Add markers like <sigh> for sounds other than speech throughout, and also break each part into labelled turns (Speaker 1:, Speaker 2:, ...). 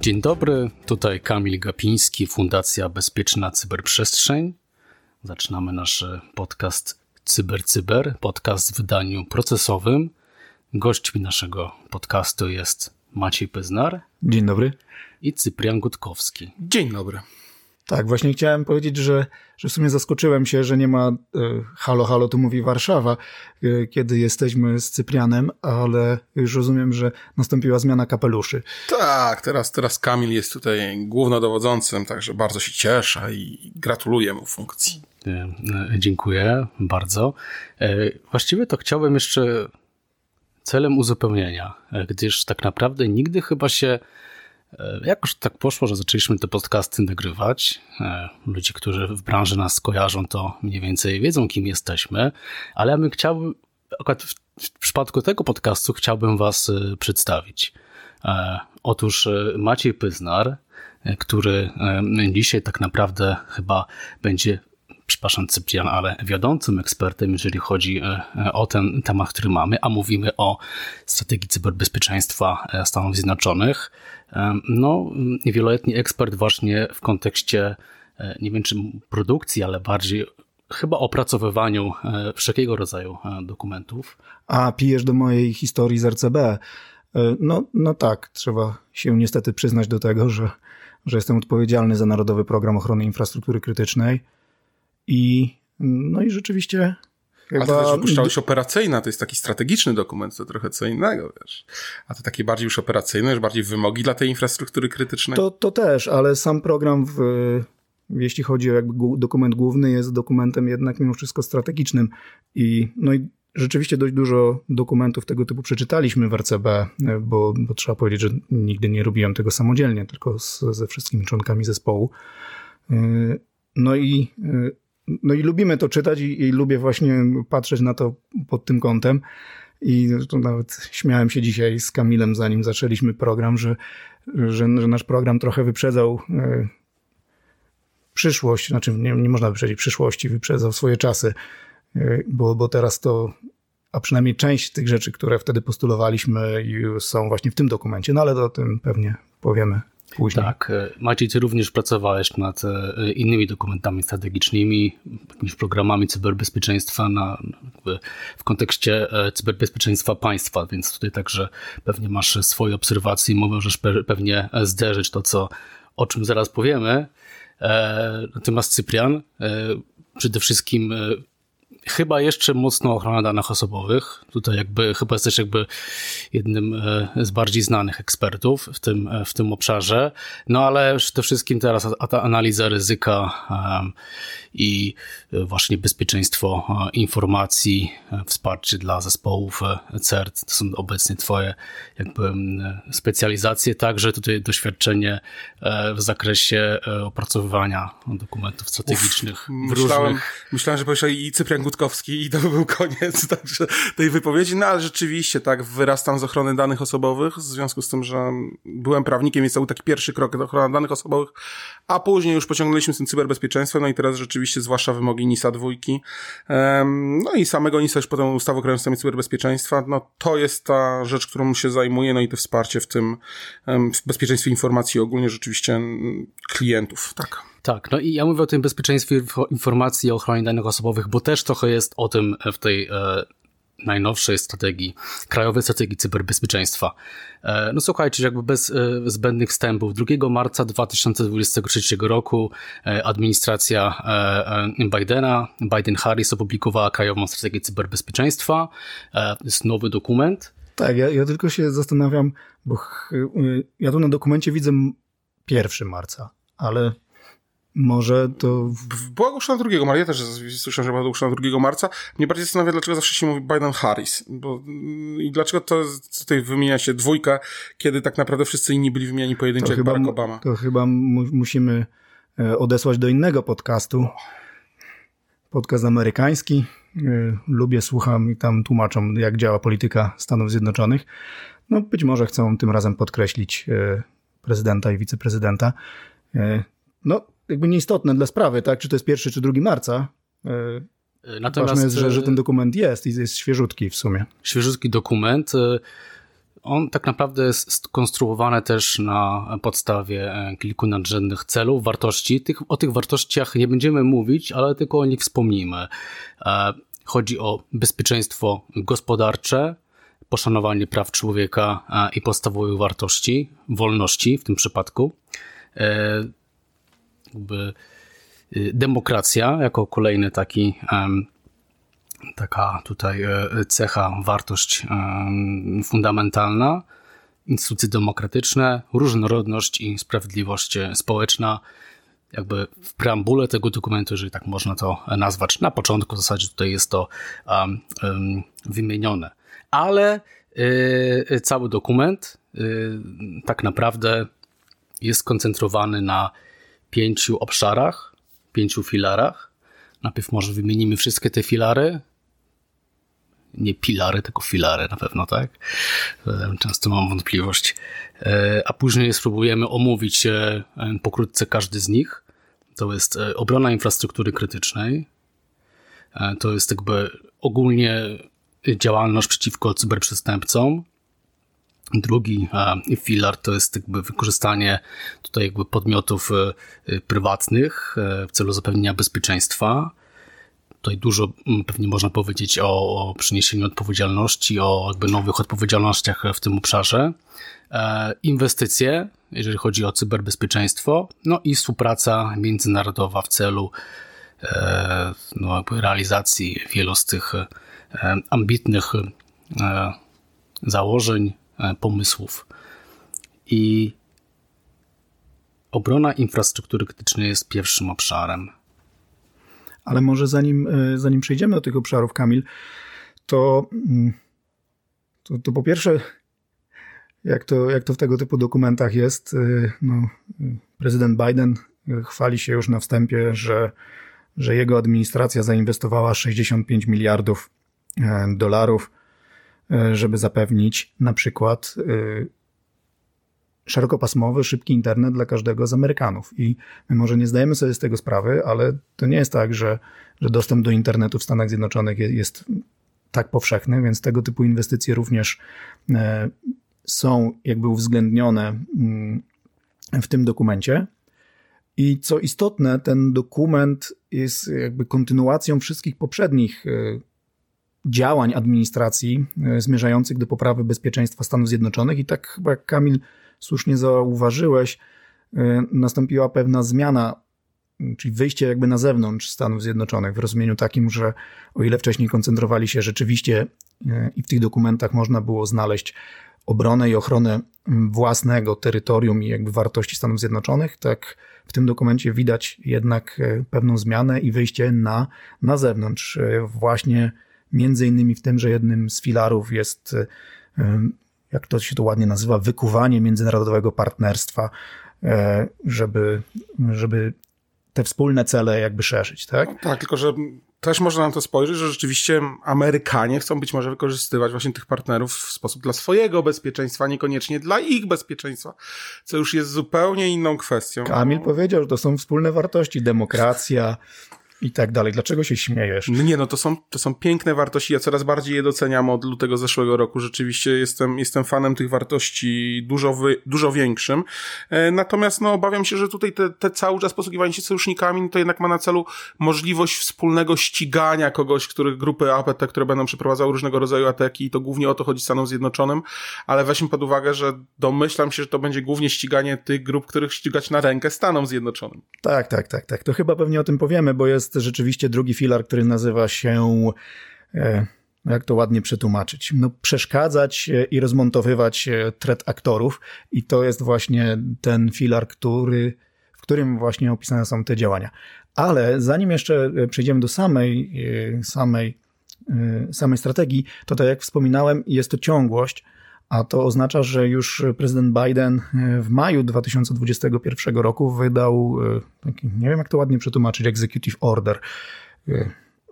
Speaker 1: Dzień dobry, tutaj Kamil Gapiński, Fundacja Bezpieczna Cyberprzestrzeń. Zaczynamy nasz podcast Cyber Cyber, podcast w wydaniu procesowym. Gośćmi naszego podcastu jest Maciej Pyznar.
Speaker 2: Dzień dobry.
Speaker 1: I Cyprian Gutkowski.
Speaker 3: Dzień dobry.
Speaker 2: Tak, właśnie chciałem powiedzieć, że, że w sumie zaskoczyłem się, że nie ma e, halo, halo, tu mówi Warszawa, e, kiedy jesteśmy z Cyprianem, ale już rozumiem, że nastąpiła zmiana kapeluszy.
Speaker 3: Tak, teraz, teraz Kamil jest tutaj głównodowodzącym, także bardzo się cieszę i gratuluję mu funkcji.
Speaker 1: E, dziękuję bardzo. Właściwie to chciałbym jeszcze celem uzupełnienia, gdyż tak naprawdę nigdy chyba się jakoś tak poszło, że zaczęliśmy te podcasty nagrywać. E, ludzie, którzy w branży nas kojarzą, to mniej więcej wiedzą, kim jesteśmy, ale ja bym chciał, akurat w, w przypadku tego podcastu chciałbym Was e, przedstawić. Otóż Maciej Pyznar, który dzisiaj tak naprawdę chyba będzie przepraszam Cyprian, ale wiodącym ekspertem, jeżeli chodzi e, o ten temat, który mamy, a mówimy o strategii cyberbezpieczeństwa e, Stanów Zjednoczonych. E, no, wieloletni ekspert właśnie w kontekście, nie wiem czy produkcji, ale bardziej chyba opracowywaniu wszelkiego rodzaju dokumentów.
Speaker 2: A pijesz do mojej historii z RCB. No, no tak, trzeba się niestety przyznać do tego, że, że jestem odpowiedzialny za Narodowy Program Ochrony Infrastruktury Krytycznej i no i rzeczywiście
Speaker 3: Chyba... A to też wypuszczałeś operacyjna, to jest taki strategiczny dokument, to trochę co innego, wiesz. A to takie bardziej już operacyjne, już bardziej wymogi dla tej infrastruktury krytycznej.
Speaker 2: To, to też, ale sam program, w, jeśli chodzi o jakby dokument główny, jest dokumentem jednak mimo wszystko strategicznym. I, no i rzeczywiście dość dużo dokumentów tego typu przeczytaliśmy w RCB, bo, bo trzeba powiedzieć, że nigdy nie robiłem tego samodzielnie, tylko z, ze wszystkimi członkami zespołu. No i no i lubimy to czytać i, i, lubię właśnie patrzeć na to pod tym kątem. I nawet śmiałem się dzisiaj z Kamilem, zanim zaczęliśmy program, że, że, że nasz program trochę wyprzedzał e, przyszłość, znaczy nie, nie można wyprzedzić przyszłości, wyprzedzał swoje czasy, e, bo, bo teraz to, a przynajmniej część tych rzeczy, które wtedy postulowaliśmy, są właśnie w tym dokumencie, no ale to o tym pewnie powiemy później.
Speaker 1: Tak. E, Maciej, ty również pracowałeś nad e, innymi dokumentami strategicznymi, jakimiś programami cyberbezpieczeństwa na, w kontekście e, cyberbezpieczeństwa państwa, więc tutaj także pewnie masz swoje obserwacje i możesz pewnie zderzyć to, co, o czym zaraz powiemy. Natomiast Cyprian, przede wszystkim chyba jeszcze mocno ochrona danych osobowych. Tutaj jakby chyba jesteś jakby jednym e, z bardziej znanych ekspertów w tym, e, w tym obszarze. No ale przede wszystkim teraz ta analiza ryzyka i e, właśnie bezpieczeństwo informacji, wsparcie dla zespołów CERT, to są obecnie twoje jakby specjalizacje, także tutaj doświadczenie w zakresie opracowywania dokumentów strategicznych
Speaker 3: Uf, myślałem, różnych... Myślałem, że powiesz i Cyprian Gutkowski i to by <laughs> był koniec także tej wypowiedzi, no ale rzeczywiście tak, wyrastam z ochrony danych osobowych, w związku z tym, że byłem prawnikiem, więc to był taki pierwszy krok do ochrony danych osobowych, a później już pociągnęliśmy z tym cyberbezpieczeństwo, no i teraz rzeczywiście zwłaszcza wymogi NISA dwójki, no i samego NISA już potem ustawy o krajowym systemie cyberbezpieczeństwa, no to jest ta rzecz, którą się zajmuje, no i to wsparcie w tym, w bezpieczeństwie informacji ogólnie rzeczywiście klientów, tak.
Speaker 1: Tak, no i ja mówię o tym bezpieczeństwie informacji i ochronie danych osobowych, bo też trochę jest o tym w tej e, najnowszej strategii, krajowej strategii cyberbezpieczeństwa. E, no słuchajcie, jakby bez e, zbędnych wstępów. 2 marca 2023 roku e, administracja Bidena, Biden-Harris opublikowała krajową strategię cyberbezpieczeństwa. Jest nowy dokument.
Speaker 2: Tak, ja, ja tylko się zastanawiam, bo ja tu na dokumencie widzę 1 marca, ale może to...
Speaker 3: Była ogłoszona 2 marca, ja też słyszałem, że była ogłoszona 2 marca. Mnie bardziej zastanawia, dlaczego zawsze się mówi Biden-Harris. Bo, I dlaczego to tutaj wymienia się dwójka, kiedy tak naprawdę wszyscy inni byli wymieniani pojedynczo to jak chyba, Barack Obama.
Speaker 2: To chyba mu musimy e, odesłać do innego podcastu. Podcast amerykański. E, lubię, słucham i tam tłumaczą, jak działa polityka Stanów Zjednoczonych. No być może chcą tym razem podkreślić e, prezydenta i wiceprezydenta. No, jakby nieistotne dla sprawy, tak? Czy to jest pierwszy, czy drugi marca. Natomiast Ważne jest, że, że ten dokument jest i jest świeżutki w sumie.
Speaker 1: Świeżutki dokument. On tak naprawdę jest skonstruowany też na podstawie kilku nadrzędnych celów, wartości. Tych, o tych wartościach nie będziemy mówić, ale tylko o nich wspomnimy. Chodzi o bezpieczeństwo gospodarcze, poszanowanie praw człowieka i podstawowych wartości, wolności w tym przypadku. Jakby y, demokracja jako kolejny taki taka tutaj e, cecha, wartość fundamentalna, instytucje demokratyczne, różnorodność i sprawiedliwość społeczna. Jakby w preambule tego dokumentu, jeżeli tak można to nazwać, na początku w zasadzie tutaj jest to wymienione. Ale y, cały dokument y, tak naprawdę jest skoncentrowany na pięciu obszarach, pięciu filarach. Najpierw może wymienimy wszystkie te filary. Nie pilary, tylko filary na pewno, tak? Często mam wątpliwość. E, a później spróbujemy omówić e, pokrótce każdy z nich. To jest e, obrona infrastruktury krytycznej. To jest jakby ogólnie działalność przeciwko cyberprzestępcom. Drugi filar to jest jakby wykorzystanie tutaj jakby podmiotów e, e, prywatnych e, w celu zapewnienia bezpieczeństwa. Tutaj dużo pewnie można powiedzieć o, o przyniesieniu odpowiedzialności, o jakby nowych odpowiedzialnościach w tym obszarze. Inwestycje, jeżeli chodzi o cyberbezpieczeństwo, no i współpraca międzynarodowa w celu no, jakby realizacji wielu z tych ambitnych założeń, pomysłów. I obrona infrastruktury krytycznej jest pierwszym obszarem.
Speaker 2: Ale może zanim, e, zanim przejdziemy do tych obszarów, Kamil, to, mm, to, to po pierwsze, jak to, jak to w tego typu dokumentach jest, e, no, prezydent Biden chwali się już na wstępie, że, że jego administracja zainwestowała 65 miliardów dolarów E, żeby zapewnić na przykład e, szerokopasmowy, szybki internet dla każdego z Amerykanów. I my może nie zdajemy sobie z tego sprawy, ale to nie jest tak, że, że dostęp do internetu w Stanach Zjednoczonych jest tak powszechny, więc tego typu inwestycje również e, są jakby uwzględnione mm, w tym dokumencie. I co istotne, ten dokument jest jakby kontynuacją wszystkich poprzednich działań administracji e, zmierzających do poprawy bezpieczeństwa Stanów Zjednoczonych. I tak chyba jak Kamil słusznie zauważyłeś, e, nastąpiła pewna zmiana, czyli wyjście jakby na zewnątrz Stanów Zjednoczonych w rozumieniu takim, że o ile wcześniej koncentrowali się rzeczywiście e, i w tych dokumentach można było znaleźć obronę i ochronę własnego terytorium i jakby wartości Stanów Zjednoczonych, tak w tym dokumencie widać jednak pewną zmianę i wyjście na, na zewnątrz, właśnie Między innymi w tym, że jednym z filarów jest, e, jak to się to ładnie nazywa, wykuwanie międzynarodowego partnerstwa, e, żeby, żeby te wspólne cele jakby szerzyć, tak? No
Speaker 3: tak, tylko że też można na to spojrzeć, że rzeczywiście Amerykanie chcą być może wykorzystywać właśnie tych partnerów w sposób dla swojego bezpieczeństwa, niekoniecznie dla ich bezpieczeństwa, co już jest zupełnie inną kwestią.
Speaker 2: Kamil powiedział, że to są wspólne wartości, demokracja, i tak dalej. Dlaczego się śmiejesz?
Speaker 3: No nie, no to są, to są piękne wartości. Ja coraz bardziej je doceniam od lutego zeszłego roku. Rzeczywiście jestem, jestem fanem tych wartości dużo, wy, dużo większym. E, natomiast no, obawiam się, że tutaj te, te cały czas posługiwanie się sojusznikami, no to jednak ma na celu możliwość wspólnego ścigania kogoś, których grupy APT, które będą przeprowadzały różnego rodzaju ataki i to głównie o to chodzi Stanom Zjednoczonym, ale weźmy pod uwagę, że domyślam się, że to będzie głównie ściganie tych grup, których ścigać na rękę Stanom Zjednoczonym.
Speaker 2: Tak, tak, tak, tak. To chyba pewnie o tym powiemy, bo jest jest rzeczywiście drugi filar, który nazywa się e, jak to ładnie przetłumaczyć, no, przeszkadzać i rozmontowywać e, tret aktorów i to jest właśnie ten filar, który, w którym właśnie opisane są te działania. Ale zanim jeszcze e, przejdziemy do samej, samej, samej strategii, to tak jak wspominałem, jest to ciągłość, a to oznacza, że już prezydent Biden w maju 2021 roku wydał taki, nie wiem jak to ładnie przetłumaczyć, executive order.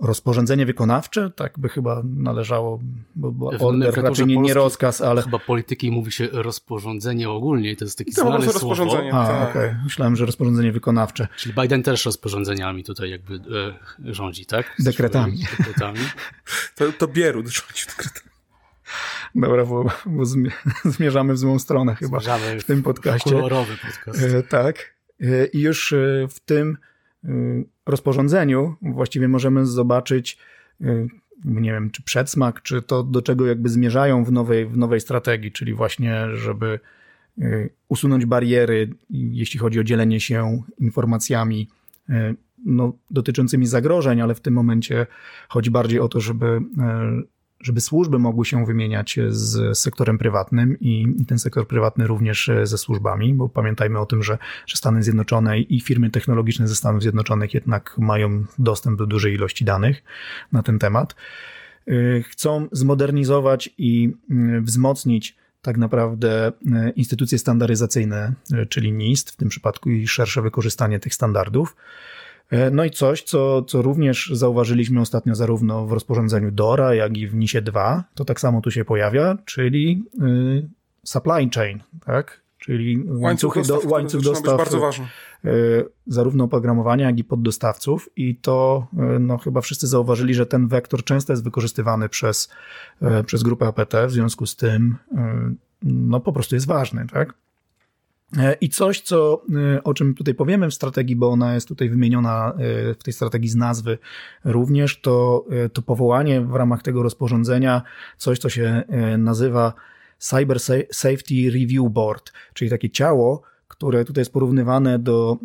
Speaker 2: rozporządzenie wykonawcze, tak by chyba należało, bo, bo order raczej nie, nie rozkaz, ale...
Speaker 1: Chyba polityki mówi się rozporządzenie ogólnie, to jest taki to znane słowo. rozporządzenie,
Speaker 2: A, tak. okej. Okay. Myślałem, że rozporządzenie wykonawcze.
Speaker 1: Czyli Biden też rozporządzeniami tutaj jakby e, rządzi, tak?
Speaker 2: Dekretami.
Speaker 1: Dekretami.
Speaker 3: to, to Bierut rządzi dekretami.
Speaker 2: Dobra, bo, bo <laughs> zmierzamy w złą stronę chyba zmierzamy w tym podcaście.
Speaker 1: Kolorowy podcast.
Speaker 2: E, tak. E, I już e, w tym rozporządzeniu właściwie możemy zobaczyć, nie wiem, czy przedsmak, czy to do czego jakby zmierzają w nowej, w nowej strategii, czyli właśnie, żeby usunąć bariery, jeśli chodzi o dzielenie się informacjami no, dotyczącymi zagrożeń, ale w tym momencie chodzi bardziej o to, żeby żeby służby mogły się wymieniać z sektorem prywatnym i, ten sektor prywatny również ze służbami, bo pamiętajmy o tym, że, że Stany Zjednoczone i firmy technologiczne ze Stanów Zjednoczonych jednak mają dostęp do dużej ilości danych na ten temat. Y, chcą zmodernizować i y, wzmocnić tak naprawdę instytucje standaryzacyjne, czyli NIST, w tym przypadku i szersze wykorzystanie tych standardów. E, no i coś, co, co również zauważyliśmy ostatnio zarówno w rozporządzeniu DORA, jak i w NISie 2, to tak samo tu się pojawia, czyli y, supply chain, tak? Czyli łańcuchy
Speaker 3: do, łańcuch dostaw, bardzo ważny.
Speaker 2: Y, zarówno oprogramowania, jak i poddostawców i to y, no, chyba wszyscy zauważyli, że ten wektor często jest wykorzystywany przez, przez grupę APT, w związku z tym no, po prostu jest ważny, tak? E, I coś, co, e, o czym tutaj powiemy w strategii, bo ona jest tutaj wymieniona e, w tej strategii z nazwy również, to, to powołanie w ramach tego rozporządzenia coś, co się nazywa Cyber Safety Review Board, czyli takie ciało, które tutaj jest porównywane do,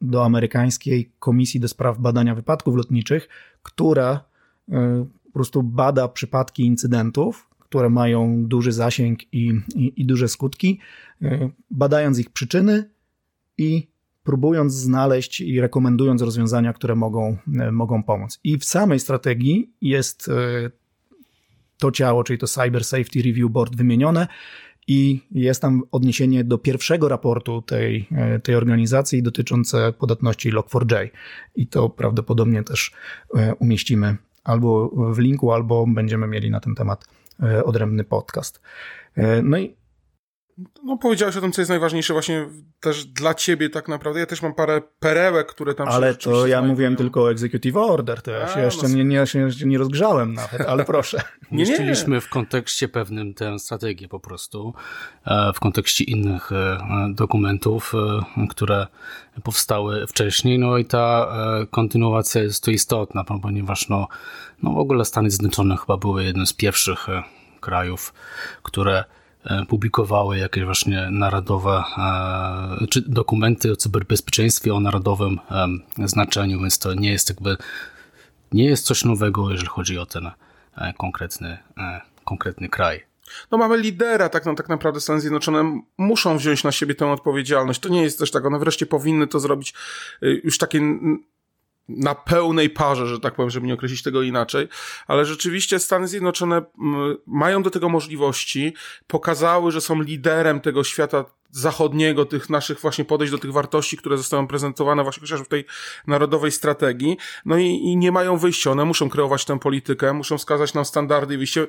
Speaker 2: do amerykańskiej Komisji do Spraw Badania Wypadków Lotniczych, która po prostu bada przypadki incydentów, które mają duży zasięg i, i, i duże skutki, e, badając ich przyczyny i próbując znaleźć i rekomendując rozwiązania, które mogą, e, mogą pomóc. I w samej strategii jest e, to ciało, czyli to Cyber Safety Review Board wymienione i jest tam odniesienie do pierwszego raportu tej, tej organizacji dotyczące podatności Log4j. I to prawdopodobnie też umieścimy albo w linku, albo będziemy mieli na ten temat odrębny podcast. E, no i
Speaker 3: no, powiedziałeś o tym, co jest najważniejsze właśnie też dla ciebie tak naprawdę. Ja też mam parę perełek, które tam
Speaker 2: Ale to ja mówiłem tylko o Executive Order, to ja się A, jeszcze no... nie, nie, się nie rozgrzałem nawet, ale proszę. <laughs>
Speaker 1: nie, nie. w kontekście pewnym tę strategię po prostu, e, w kontekście innych dokumentów, które powstały wcześniej, no i ta kontynuacja jest tu istotna, ponieważ no, no w ogóle Stany Zjednoczone chyba były jednym z pierwszych e, krajów, które e, publikowały jakieś właśnie narodowe e, czy dokumenty o cyberbezpieczeństwie o narodowym znaczeniu, więc to nie jest jakby nie jest coś nowego, jeżeli chodzi o ten konkretny, konkretny kraj.
Speaker 3: No mamy lidera, tak, no, tak naprawdę Stany Zjednoczone muszą wziąć na siebie tę odpowiedzialność. To nie jest też tak, one wreszcie powinny to zrobić y, już takie na pełnej parze, że tak powiem, żeby nie określić tego inaczej, ale rzeczywiście Stany Zjednoczone mają do tego możliwości, pokazały, że są liderem tego świata zachodniego, tych naszych właśnie podejść do tych wartości, które zostają prezentowane właśnie chociażby w tej narodowej strategii. No i, i nie mają wyjścia. One muszą kreować tę politykę, muszą wskazać nam standardy i wyjście.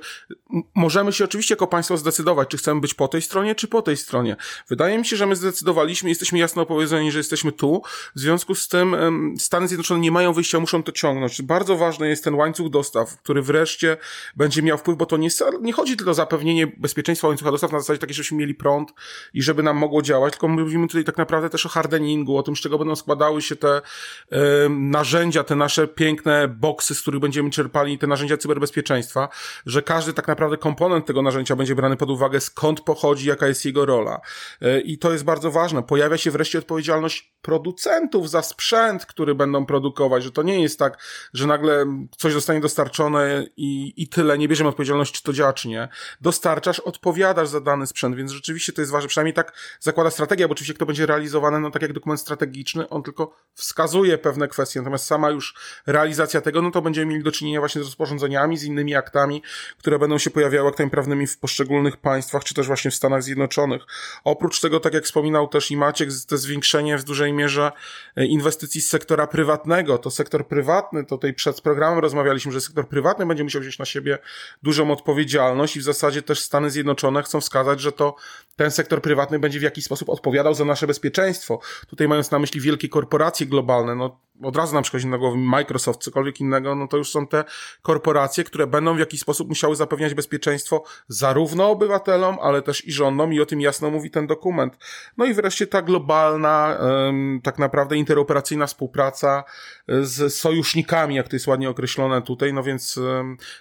Speaker 3: Możemy się oczywiście jako państwo zdecydować, czy chcemy być po tej stronie, czy po tej stronie. Wydaje mi się, że my zdecydowaliśmy, jesteśmy jasno opowiedzeni, że jesteśmy tu. W związku z tym Stany Zjednoczone nie mają wyjścia, muszą to ciągnąć. Bardzo ważny jest ten łańcuch dostaw, który wreszcie będzie miał wpływ, bo to nie, nie chodzi tylko o zapewnienie bezpieczeństwa łańcucha dostaw na zasadzie takiej, żebyśmy mieli prąd i żeby nam mogło działać, tylko mówimy tutaj tak naprawdę też o hardeningu, o tym, z czego będą składały się te y, narzędzia, te nasze piękne boksy, z których będziemy czerpali te narzędzia cyberbezpieczeństwa, że każdy tak naprawdę komponent tego narzędzia będzie brany pod uwagę, skąd pochodzi, jaka jest jego rola. Y, I to jest bardzo ważne. Pojawia się wreszcie odpowiedzialność producentów za sprzęt, który będą produkować, że to nie jest tak, że nagle coś zostanie dostarczone i, i tyle, nie bierzemy odpowiedzialności, czy to działa, czy nie. Dostarczasz, odpowiadasz za dany sprzęt, więc rzeczywiście to jest ważne. Przynajmniej tak zakłada strategia, bo oczywiście jak to będzie realizowane, no tak jak dokument strategiczny, on tylko wskazuje pewne kwestie, natomiast sama już realizacja tego, no to będziemy mieli do czynienia właśnie z rozporządzeniami, z innymi aktami, które będą się pojawiały aktami prawnymi w poszczególnych państwach, czy też właśnie w Stanach Zjednoczonych. Oprócz tego, tak jak wspominał też i Maciek, to zwiększenie w dużej znacznej mierze inwestycji z sektora prywatnego. To sektor prywatny, to tutaj przed programem rozmawialiśmy, że sektor prywatny będzie musiał wziąć na siebie dużą odpowiedzialność i w zasadzie też Stany Zjednoczone chcą wskazać, że to ten sektor prywatny będzie w jakiś sposób odpowiadał za nasze bezpieczeństwo. Tutaj mając na myśli wielkie korporacje globalne, no od razu nam przychodzi na głowę Microsoft, cokolwiek innego, no to już są te korporacje, które będą w jakiś sposób musiały zapewniać bezpieczeństwo zarówno obywatelom, ale też i rządom i o tym jasno mówi ten dokument. No i wreszcie ta globalna, tak naprawdę interoperacyjna współpraca e, z sojusznikami, jak to jest ładnie określone tutaj, no więc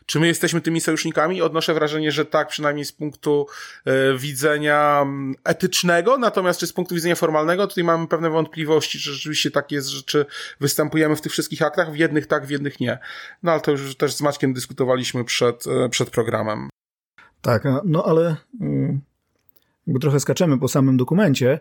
Speaker 3: czy my jesteśmy tymi sojusznikami? Odnoszę wrażenie, że tak, przynajmniej z punktu e, widzenia etycznego, natomiast czy z punktu widzenia formalnego, tutaj mamy pewne wątpliwości, czy rzeczywiście tak jest, że czy występujemy w tych wszystkich aktach, w jednych tak, w jednych nie. No ale to już też z Maćkiem dyskutowaliśmy przed, e, przed programem.
Speaker 2: Tak, no ale jakby trochę skaczemy po samym dokumencie,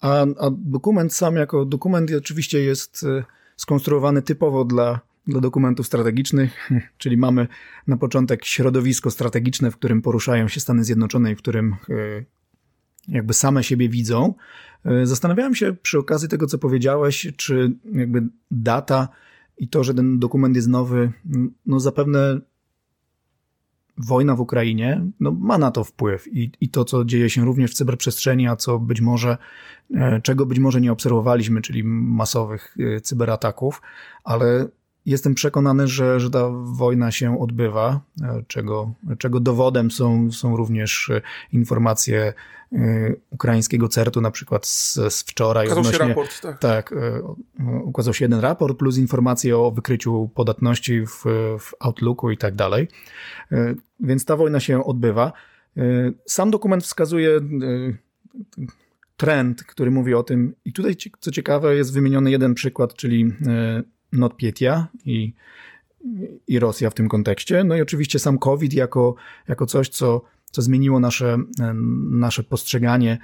Speaker 2: a, a dokument sam jako dokument oczywiście jest e, skonstruowany typowo dla, dla dokumentów strategicznych, <laughs> czyli mamy na początek środowisko strategiczne, w którym poruszają się Stany Zjednoczone i w którym e, jakby same siebie widzą. E, zastanawiałem się przy okazji tego, co powiedziałeś, czy jakby data i to, że ten dokument jest nowy, no zapewne wojna w Ukrainie no, ma na to wpływ I, i to, co dzieje się również w cyberprzestrzeni, a co być może, e, czego być może nie obserwowaliśmy, czyli masowych e, cyberataków, ale Jestem przekonany, że, że ta wojna się odbywa, e, czego, czego dowodem są, są również e, informacje e, ukraińskiego CERT-u, na przykład z, z wczoraj.
Speaker 3: Ukazał odnośnie, się raport, tak.
Speaker 2: Tak, ukazał się jeden raport, plus informacje o wykryciu podatności w, w Outlooku i tak dalej. Więc ta wojna się odbywa. Sam dokument wskazuje trend, który mówi o tym, i tutaj, co ciekawe, jest wymieniony jeden przykład, czyli NotPetya i, i Rosja w tym kontekście. No i oczywiście sam COVID jako, jako coś, co, co zmieniło nasze, nasze postrzeganie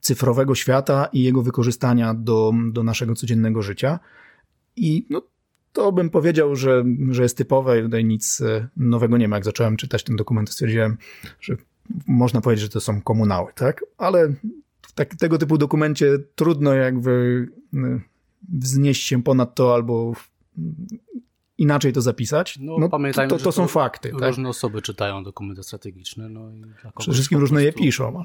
Speaker 2: cyfrowego świata i jego wykorzystania do, do naszego codziennego życia. I no, to bym powiedział, że, że jest typowe i tutaj nic e, nowego nie ma. Jak zacząłem czytać ten dokument, stwierdziłem, że można powiedzieć, że to są komunały, tak? Ale w tak, tego typu dokumencie trudno jakby e, wznieść się ponad to albo inaczej to zapisać. No, no pamiętajmy, to, to, to są fakty.
Speaker 1: Tak? Różne tak? osoby czytają dokumenty strategiczne. No i
Speaker 2: Przede wszystkim różne je piszą.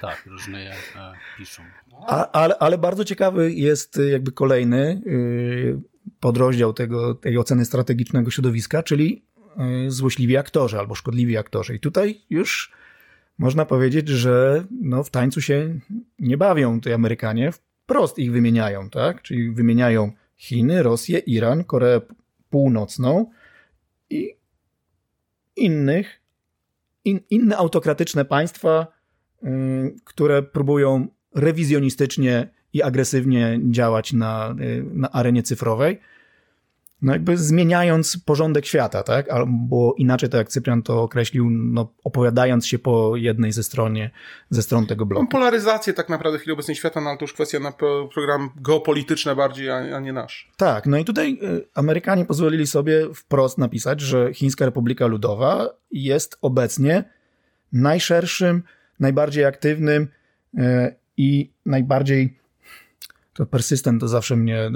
Speaker 1: Tak, różne je e, piszą.
Speaker 2: A, ale, ale bardzo ciekawy jest jakby kolejny yy, podrozdział tego, tej oceny strategicznego środowiska, czyli yy, złośliwi aktorzy albo szkodliwi aktorzy. I tutaj już można powiedzieć, że no, w tańcu się nie bawią te Amerykanie wprost ich wymieniają, tak? Czyli wymieniają Chiny, Rosję, Iran, Koreę Północną i innych, in, inne autokratyczne państwa, yy, które próbują rewizjonistycznie i agresywnie działać na, yy, na arenie cyfrowej no jakby zmieniając porządek świata, tak? Albo inaczej, tak jak Cyprian to określił, no opowiadając się po jednej ze stronie, ze stron tego bloku. No,
Speaker 3: polaryzację tak naprawdę w chwili obecnej świata, no ale to już kwestia na program geopolityczny bardziej, a, nie nasz.
Speaker 2: Tak, no i tutaj y, Amerykanie pozwolili sobie wprost napisać, że Chińska Republika Ludowa jest obecnie najszerszym, najbardziej aktywnym y, i najbardziej to persystent to zawsze mnie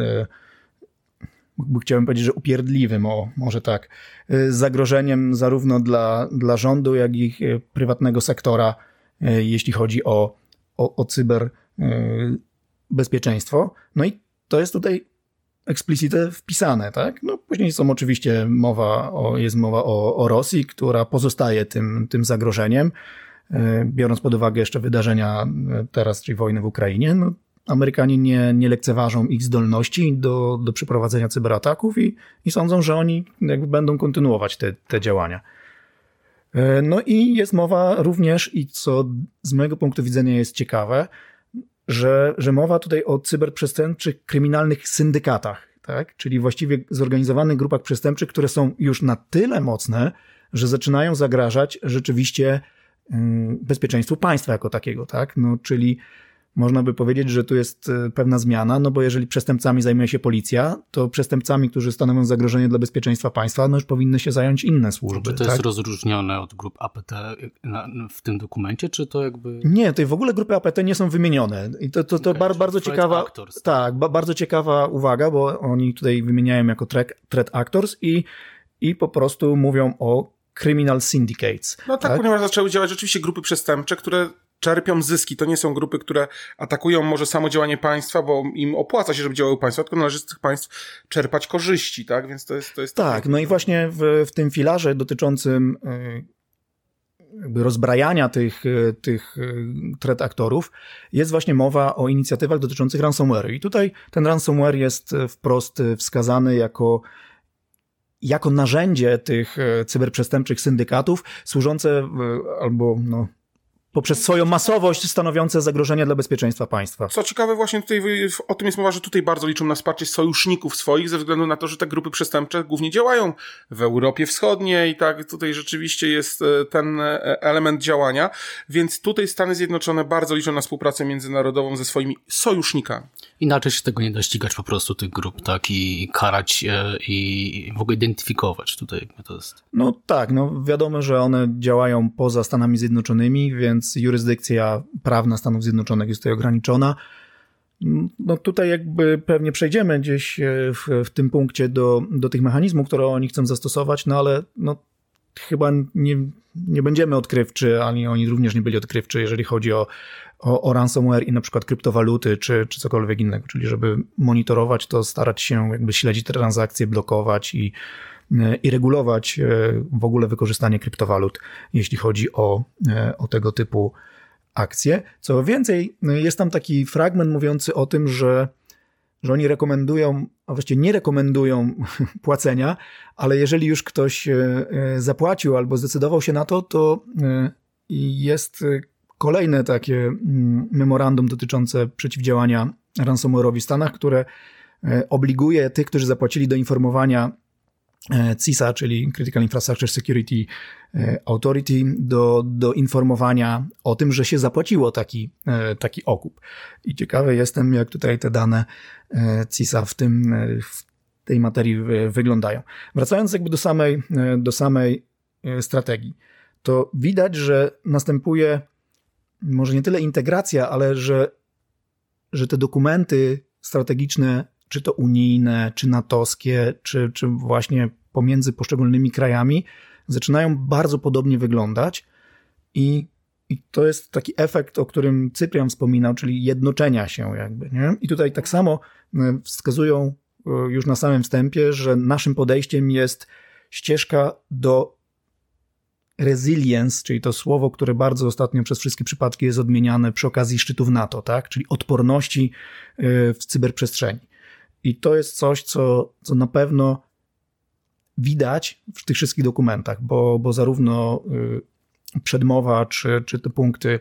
Speaker 2: chciałem powiedzieć, że upierdliwym, o, może tak, y, zagrożeniem zarówno dla, dla rządu, jak i y, prywatnego sektora, y, jeśli chodzi o, o, o cyber bezpieczeństwo. No i to jest tutaj eksplicite wpisane, tak? No później są oczywiście mowa o, jest mowa o, o Rosji, która pozostaje tym, tym zagrożeniem, biorąc pod uwagę jeszcze wydarzenia teraz, czyli wojny w Ukrainie, no Amerykanie nie, nie lekceważą ich zdolności do, do przeprowadzenia cyberataków i, i sądzą, że oni jakby będą kontynuować te, te działania. E, no i jest mowa również, i co z mojego punktu widzenia jest ciekawe, że, że mowa tutaj o cyberprzestępczych, kryminalnych syndykatach, tak? czyli właściwie zorganizowanych grupach przestępczych, które są już na tyle mocne, że zaczynają zagrażać rzeczywiście mm, bezpieczeństwu państwa jako takiego, tak? No, czyli można by powiedzieć, że tu jest e, pewna zmiana, no bo jeżeli przestępcami zajmuje się policja, to przestępcami, którzy stanowią zagrożenie dla bezpieczeństwa państwa, no już powinny się zająć inne służby.
Speaker 1: Czy to tak? jest rozróżnione od grup APT w tym dokumencie, czy to jakby...
Speaker 2: Nie, tutaj w ogóle grupy APT nie są wymienione. I to, to, to okay, bar, bardzo ciekawa... Actors. Tak, ba, bardzo ciekawa uwaga, bo oni tutaj wymieniają jako track, threat actors i, i po prostu mówią o criminal syndicates.
Speaker 3: No tak, tak, ponieważ zaczęły działać rzeczywiście grupy przestępcze, które czerpią zyski. To nie są grupy, które atakują może samo działanie państwa, bo im opłaca się, żeby działały państwa, tylko należy z tych państw czerpać korzyści, tak? Więc to jest... To jest
Speaker 2: tak, no i właśnie w, w tym filarze dotyczącym y, jakby rozbrajania tych, y, tych y, threat aktorów jest właśnie mowa o inicjatywach dotyczących ransomware. I tutaj ten ransomware jest wprost wskazany jako jako narzędzie tych cyberprzestępczych syndykatów służące albo no, poprzez swoją masowość stanowiące zagrożenie dla bezpieczeństwa państwa.
Speaker 3: Co ciekawe, właśnie tutaj o tym jest mowa, że tutaj bardzo liczą na wsparcie sojuszników swoich, ze względu na to, że te grupy przestępcze głównie działają w Europie Wschodniej i tak tutaj rzeczywiście jest e, ten e, element działania, więc tutaj Stany Zjednoczone bardzo liczą na współpracę międzynarodową ze swoimi sojusznikami.
Speaker 1: Inaczej się tego nie da ścigać po prostu tych grup, tak, i karać i w ogóle identyfikować tutaj to jest.
Speaker 2: No tak, no wiadomo, że one działają poza Stanami Zjednoczonymi, więc więc jurysdykcja prawna Stanów Zjednoczonych jest tutaj ograniczona. No tutaj jakby pewnie przejdziemy gdzieś e, w, w tym punkcie do, do tych mechanizmów, które oni chcą zastosować, no ale no, chyba nie, nie będziemy odkrywczy, ani oni również nie byli odkrywczy, jeżeli chodzi o, o, o ransomware i na przykład kryptowaluty, czy, czy cokolwiek innego. Czyli żeby monitorować to, starać się jakby śledzić transakcje, blokować i, i regulować e, w ogóle wykorzystanie kryptowalut, jeśli chodzi o, e, o tego typu akcje. Co więcej, jest tam taki fragment mówiący o tym, że, że oni rekomendują, a właściwie nie rekomendują <laughs> płacenia, ale jeżeli już ktoś e, zapłacił albo zdecydował się na to, to jest kolejne takie mm, memorandum dotyczące przeciwdziałania ransomware'owi w Stanach, które obliguje tych, którzy zapłacili do informowania CISA, czyli Critical Infrastructure Security e, Authority, do, do informowania o tym, że się zapłaciło taki, e, taki okup. I ciekawy jestem, jak tutaj te dane CISA w, tym, w tej materii wyglądają. Wracając jakby do samej, do samej strategii, to widać, że następuje może nie tyle integracja, ale że, że te dokumenty strategiczne czy to unijne, czy natowskie, czy, czy właśnie pomiędzy poszczególnymi krajami, zaczynają bardzo podobnie wyglądać i, i to jest taki efekt, o którym Cyprian wspominał, czyli jednoczenia się jakby, nie? I tutaj tak samo e, wskazują e, już na samym wstępie, że naszym podejściem jest ścieżka do resilience, czyli to słowo, które bardzo ostatnio przez wszystkie przypadki jest odmieniane przy okazji szczytów NATO, tak? czyli odporności e, w cyberprzestrzeni. I to jest coś, co, co na pewno widać w tych wszystkich dokumentach, bo, bo zarówno y, przedmowa, czy, czy te punkty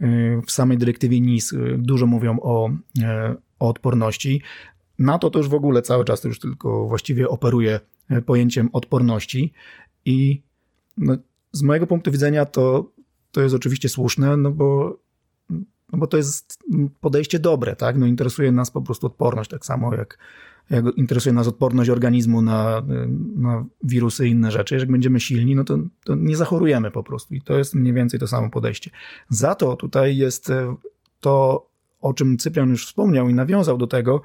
Speaker 2: y, w samej dyrektywie NIS y, dużo mówią o, o odporności. NATO to już w ogóle cały czas już tylko właściwie operuje pojęciem odporności i no, z mojego punktu widzenia to, to jest oczywiście słuszne, no bo no bo to jest podejście dobre, tak? No interesuje nas po prostu odporność, tak samo jak, jak interesuje nas odporność organizmu na, na wirusy i inne rzeczy. Jeżeli będziemy silni, no to, to nie zachorujemy po prostu i to jest mniej więcej to samo podejście. Za to tutaj jest e, to, o czym Cyprian już wspomniał i nawiązał do tego,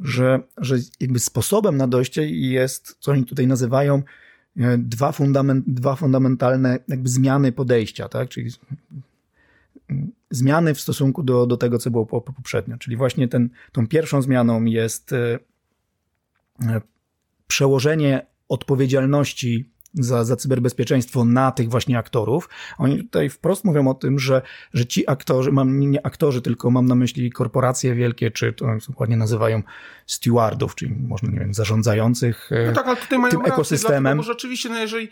Speaker 2: że, że jakby sposobem na dojście jest, co oni tutaj nazywają, e, dwa, fundament, dwa fundamentalne jakby zmiany podejścia, tak? Czyli zmiany w stosunku do, do tego, co było poprzednio. Czyli właśnie ten, tą pierwszą zmianą jest e, e, przełożenie odpowiedzialności za, za cyberbezpieczeństwo na tych właśnie aktorów. Oni tutaj wprost mówią o tym, że, że ci aktorzy, mam nie aktorzy, tylko mam na myśli korporacje wielkie, czy to ładnie nazywają stewardów, czyli można, nie wiem, zarządzających e, no tak, ale tutaj mają tym rację, ekosystemem. Dlatego,
Speaker 3: bo rzeczywiście, no jeżeli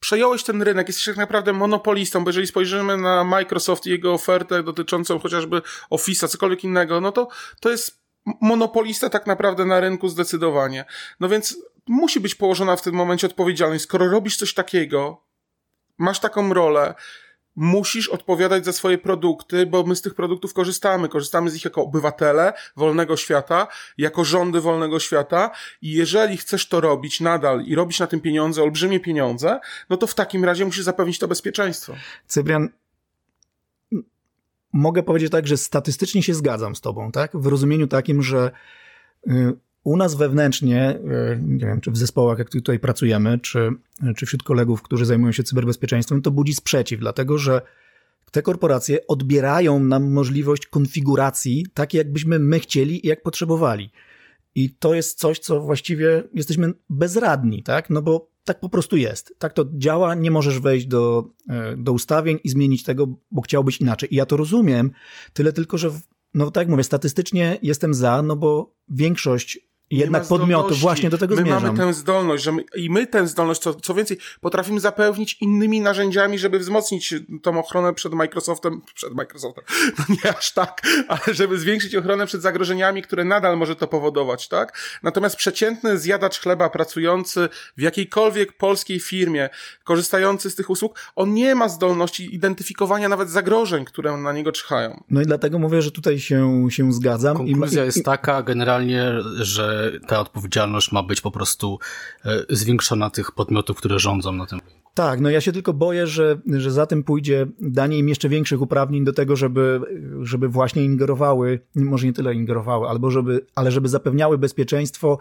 Speaker 3: przejąłeś ten rynek, jesteś tak naprawdę monopolistą, bo jeżeli spojrzymy na Microsoft i jego ofertę dotyczącą chociażby Office'a, cokolwiek innego, no to to jest monopolista tak naprawdę na rynku zdecydowanie. No więc musi być położona w tym momencie odpowiedzialność. Skoro robisz coś takiego, masz taką rolę, musisz odpowiadać za swoje produkty, bo my z tych produktów korzystamy. Korzystamy z nich jako obywatele wolnego świata, jako rządy wolnego świata i jeżeli chcesz to robić nadal i robić na tym pieniądze, olbrzymie pieniądze, no to w takim razie musisz zapewnić to bezpieczeństwo.
Speaker 2: Cyprian, mogę powiedzieć tak, że statystycznie się zgadzam z tobą, tak? W rozumieniu takim, że y, u nas wewnętrznie, y, nie wiem, czy w zespołach, jak tutaj pracujemy, czy, czy wśród kolegów, którzy zajmują się cyberbezpieczeństwem, to budzi sprzeciw, dlatego że te korporacje odbierają nam możliwość konfiguracji takiej, jakbyśmy my chcieli i jak potrzebowali. I to jest coś, co właściwie jesteśmy bezradni, tak? No bo tak po prostu jest. Tak to działa, nie możesz wejść do, e, do ustawień i zmienić tego, bo chciałbyś inaczej. I ja to rozumiem, tyle tylko, że no tak jak mówię, statystycznie jestem za, no bo większość jednak podmiotu właśnie do tego
Speaker 3: my
Speaker 2: zmierzam.
Speaker 3: My mamy tę zdolność, że my, i my tę zdolność, co, co więcej, potrafimy zapewnić innymi narzędziami, żeby wzmocnić tą ochronę przed Microsoftem, przed Microsoftem, <laughs> no nie aż tak, ale żeby zwiększyć ochronę przed zagrożeniami, które nadal może to powodować, tak? Natomiast przeciętny zjadacz chleba pracujący w jakiejkolwiek polskiej firmie, korzystający z tych usług, on nie ma zdolności identyfikowania nawet zagrożeń, które na niego czyhają.
Speaker 2: No i dlatego mówię, że tutaj się, się zgadzam.
Speaker 1: Konkluzja I, jest taka generalnie, że ta odpowiedzialność ma być po prostu e, zwiększona tych podmiotów, które rządzą na tym.
Speaker 2: Tak, no ja się tylko boję, że, że za tym pójdzie danie im jeszcze większych uprawnień do tego, żeby, żeby właśnie ingerowały, może nie tyle ingerowały, albo żeby, ale żeby zapewniały bezpieczeństwo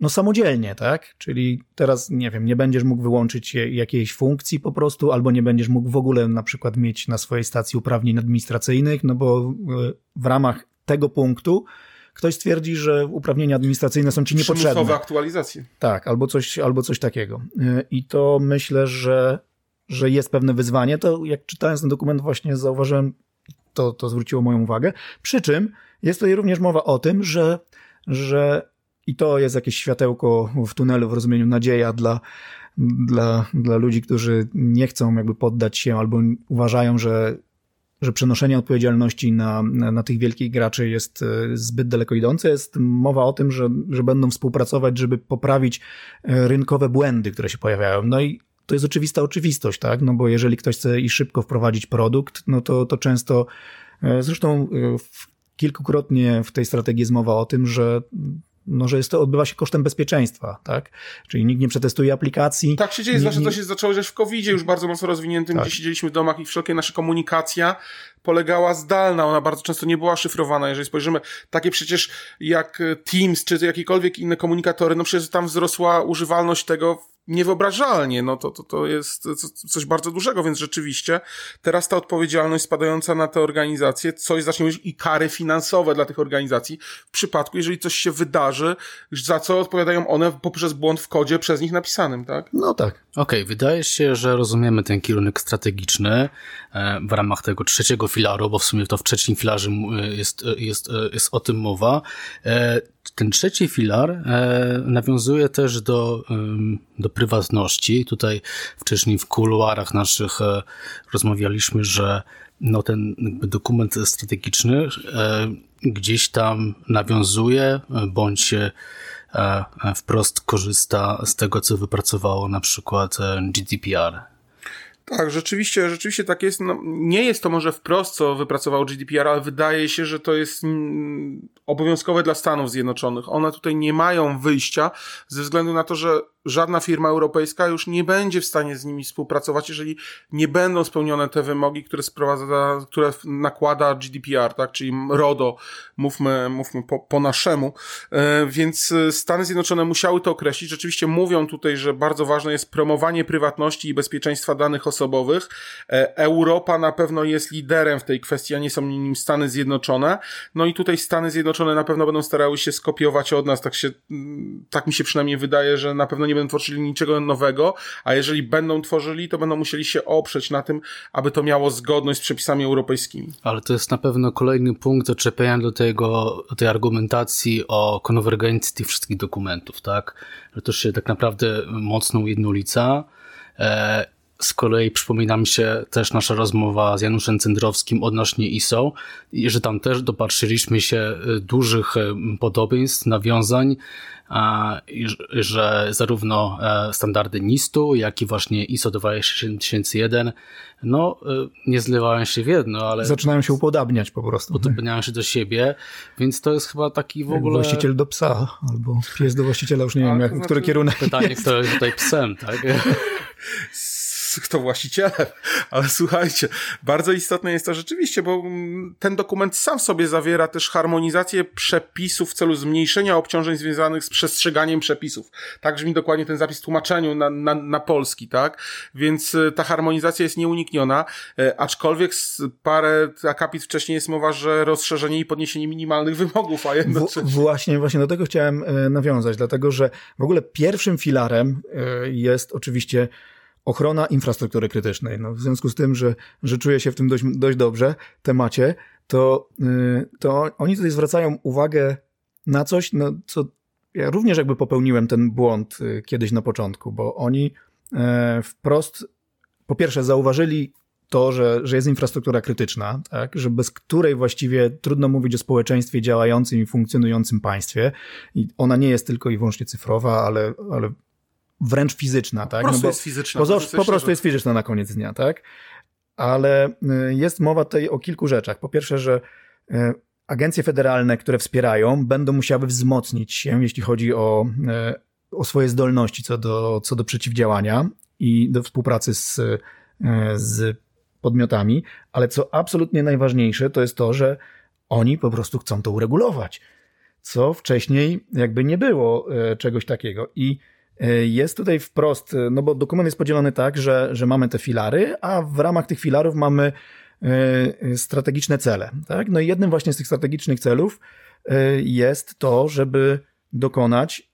Speaker 2: no samodzielnie, tak? Czyli teraz, nie wiem, nie będziesz mógł wyłączyć jakiejś funkcji po prostu, albo nie będziesz mógł w ogóle na przykład mieć na swojej stacji uprawnień administracyjnych, no bo e, w ramach tego punktu ktoś stwierdzi, że uprawnienia administracyjne są ci niepotrzebne.
Speaker 3: Przymusowe aktualizacje.
Speaker 2: Tak, albo coś, albo coś takiego. Y, I to myślę, że, że jest pewne wyzwanie. To jak czytając ten dokument właśnie zauważyłem, to, to zwróciło moją uwagę. Przy czym jest tutaj również mowa o tym, że, że i to jest jakieś światełko w tunelu w rozumieniu nadzieja dla, dla, dla ludzi, którzy nie chcą jakby poddać się albo uważają, że że przenoszenie odpowiedzialności na, na, na, tych wielkich graczy jest e, zbyt daleko idące. Jest mowa o tym, że, że będą współpracować, żeby poprawić e, rynkowe błędy, które się pojawiają. No i to jest oczywista oczywistość, tak? No bo jeżeli ktoś chce i szybko wprowadzić produkt, no to, to często, e, zresztą kilkukrotnie w tej strategii jest mowa o tym, że no, że jest to, odbywa się kosztem bezpieczeństwa, tak? Czyli nikt nie przetestuje aplikacji.
Speaker 3: Tak się dzieje, zwłaszcza to się zaczęło dziać w covid już bardzo mocno rozwiniętym, tak. gdzie siedzieliśmy w domach i wszelkie nasza komunikacja polegała zdalna, ona bardzo często nie była szyfrowana. Jeżeli spojrzymy, takie przecież jak Teams, czy jakiekolwiek inne komunikatory, no przecież tam wzrosła używalność tego niewyobrażalnie, no to, to, to jest coś bardzo dużego, więc rzeczywiście teraz ta odpowiedzialność spadająca na te organizacje, coś zacznie być i kary finansowe dla tych organizacji w przypadku, jeżeli coś się wydarzy, za co odpowiadają one poprzez błąd w kodzie przez nich napisanym, tak?
Speaker 2: No tak.
Speaker 1: Okej, okay, wydaje się, że rozumiemy ten kierunek strategiczny e, w ramach tego trzeciego filaru, bo w sumie to w trzecim filarze jest, jest, jest o tym mowa. E, ten trzeci filar e, nawiązuje też do, do prywatności. Tutaj wcześniej w kuluarach naszych e, rozmawialiśmy, że no ten dokument strategiczny e, gdzieś tam nawiązuje, bądź wprost korzysta z tego, co wypracowało na przykład GDPR.
Speaker 3: Tak, rzeczywiście, rzeczywiście tak jest. No, nie jest to może wprost, co wypracował GDPR, ale wydaje się, że to jest mm, obowiązkowe dla Stanów Zjednoczonych. One tutaj nie mają wyjścia ze względu na to, że żadna firma europejska już nie będzie w stanie z nimi współpracować, jeżeli nie będą spełnione te wymogi, które sprowadza, które nakłada GDPR, tak, czyli RODO, mówmy, mówmy po, po naszemu. E, więc Stany Zjednoczone musiały to określić. Rzeczywiście mówią tutaj, że bardzo ważne jest promowanie prywatności i bezpieczeństwa danych osobowych. E, Europa na pewno jest liderem w tej kwestii, a nie są nim Stany Zjednoczone. No i tutaj Stany Zjednoczone na pewno będą starały się skopiować od nas, tak się, tak mi się przynajmniej wydaje, że na pewno nie będą tworzyli niczego nowego, a jeżeli będą tworzyli, to będą musieli się oprzeć na tym, aby to miało zgodność z przepisami europejskimi.
Speaker 1: Ale to jest na pewno kolejny punkt doczepiania do tego, tej argumentacji o konwergencji tych wszystkich dokumentów, tak? Że to się tak naprawdę mocno ujednolica. E, z kolei przypomina mi się też nasza rozmowa z Januszem Cendrowskim odnośnie ISO że tam też dopatrzyliśmy się dużych podobieństw, nawiązań że zarówno e, standardy NIST-u, jak i właśnie ISO 27001 no, e, nie zlewają się w jedno, ale...
Speaker 2: Zaczynają się upodabniać po prostu.
Speaker 1: Upodabniają się do siebie, więc to jest chyba taki w ogóle...
Speaker 2: Właściciel do psa, albo pies do właściciela, już nie wiem, jak, który kierunek
Speaker 1: Pytanie,
Speaker 2: jest.
Speaker 1: kto jest tutaj <laughs> psem, tak? <laughs>
Speaker 3: kto właścicielem, <laughs> ale słuchajcie, bardzo istotne jest to rzeczywiście, bo ten dokument sam sobie zawiera też harmonizację przepisów w celu zmniejszenia obciążeń związanych z przestrzeganiem przepisów. Tak brzmi dokładnie ten zapis w tłumaczeniu na, na, na polski, tak? Więc e, ta harmonizacja jest nieunikniona, e, aczkolwiek parę akapit wcześniej jest mowa, że rozszerzenie i podniesienie minimalnych wymogów, a jednocześnie...
Speaker 2: W, właśnie, właśnie do tego chciałem e, nawiązać, dlatego że w ogóle pierwszym filarem jest oczywiście ochrona infrastruktury krytycznej. No, w związku z tym, że, że czuję się w tym dość, dość dobrze temacie, to, yy, to oni tutaj zwracają uwagę na coś, no, co ja również jakby popełniłem ten błąd yy, kiedyś na początku, bo oni yy, wprost po pierwsze zauważyli to, że, że jest infrastruktura krytyczna, tak, że bez której właściwie trudno mówić o społeczeństwie działającym i funkcjonującym państwie. I ona nie jest tylko i wyłącznie cyfrowa, ale, ale wręcz fizyczna, tak?
Speaker 3: Po prostu
Speaker 2: no
Speaker 3: jest fizyczna.
Speaker 2: Po, po prostu jest fizyczna na koniec dnia, tak? Ale y, jest mowa tutaj o kilku rzeczach. Po pierwsze, że y, agencje federalne, które wspierają, będą musiały wzmocnić się, jeśli chodzi o, y, o swoje zdolności co do, co do przeciwdziałania i do współpracy z, z podmiotami, ale co absolutnie najważniejsze, to jest to, że oni po prostu chcą to uregulować, co wcześniej jakby nie było czegoś takiego. I jest tutaj wprost, e, no bo dokument jest podzielony tak, że, że mamy te filary, a w ramach tych filarów mamy e, strategiczne cele. Tak? No i jednym właśnie z tych strategicznych celów jest to, żeby dokonać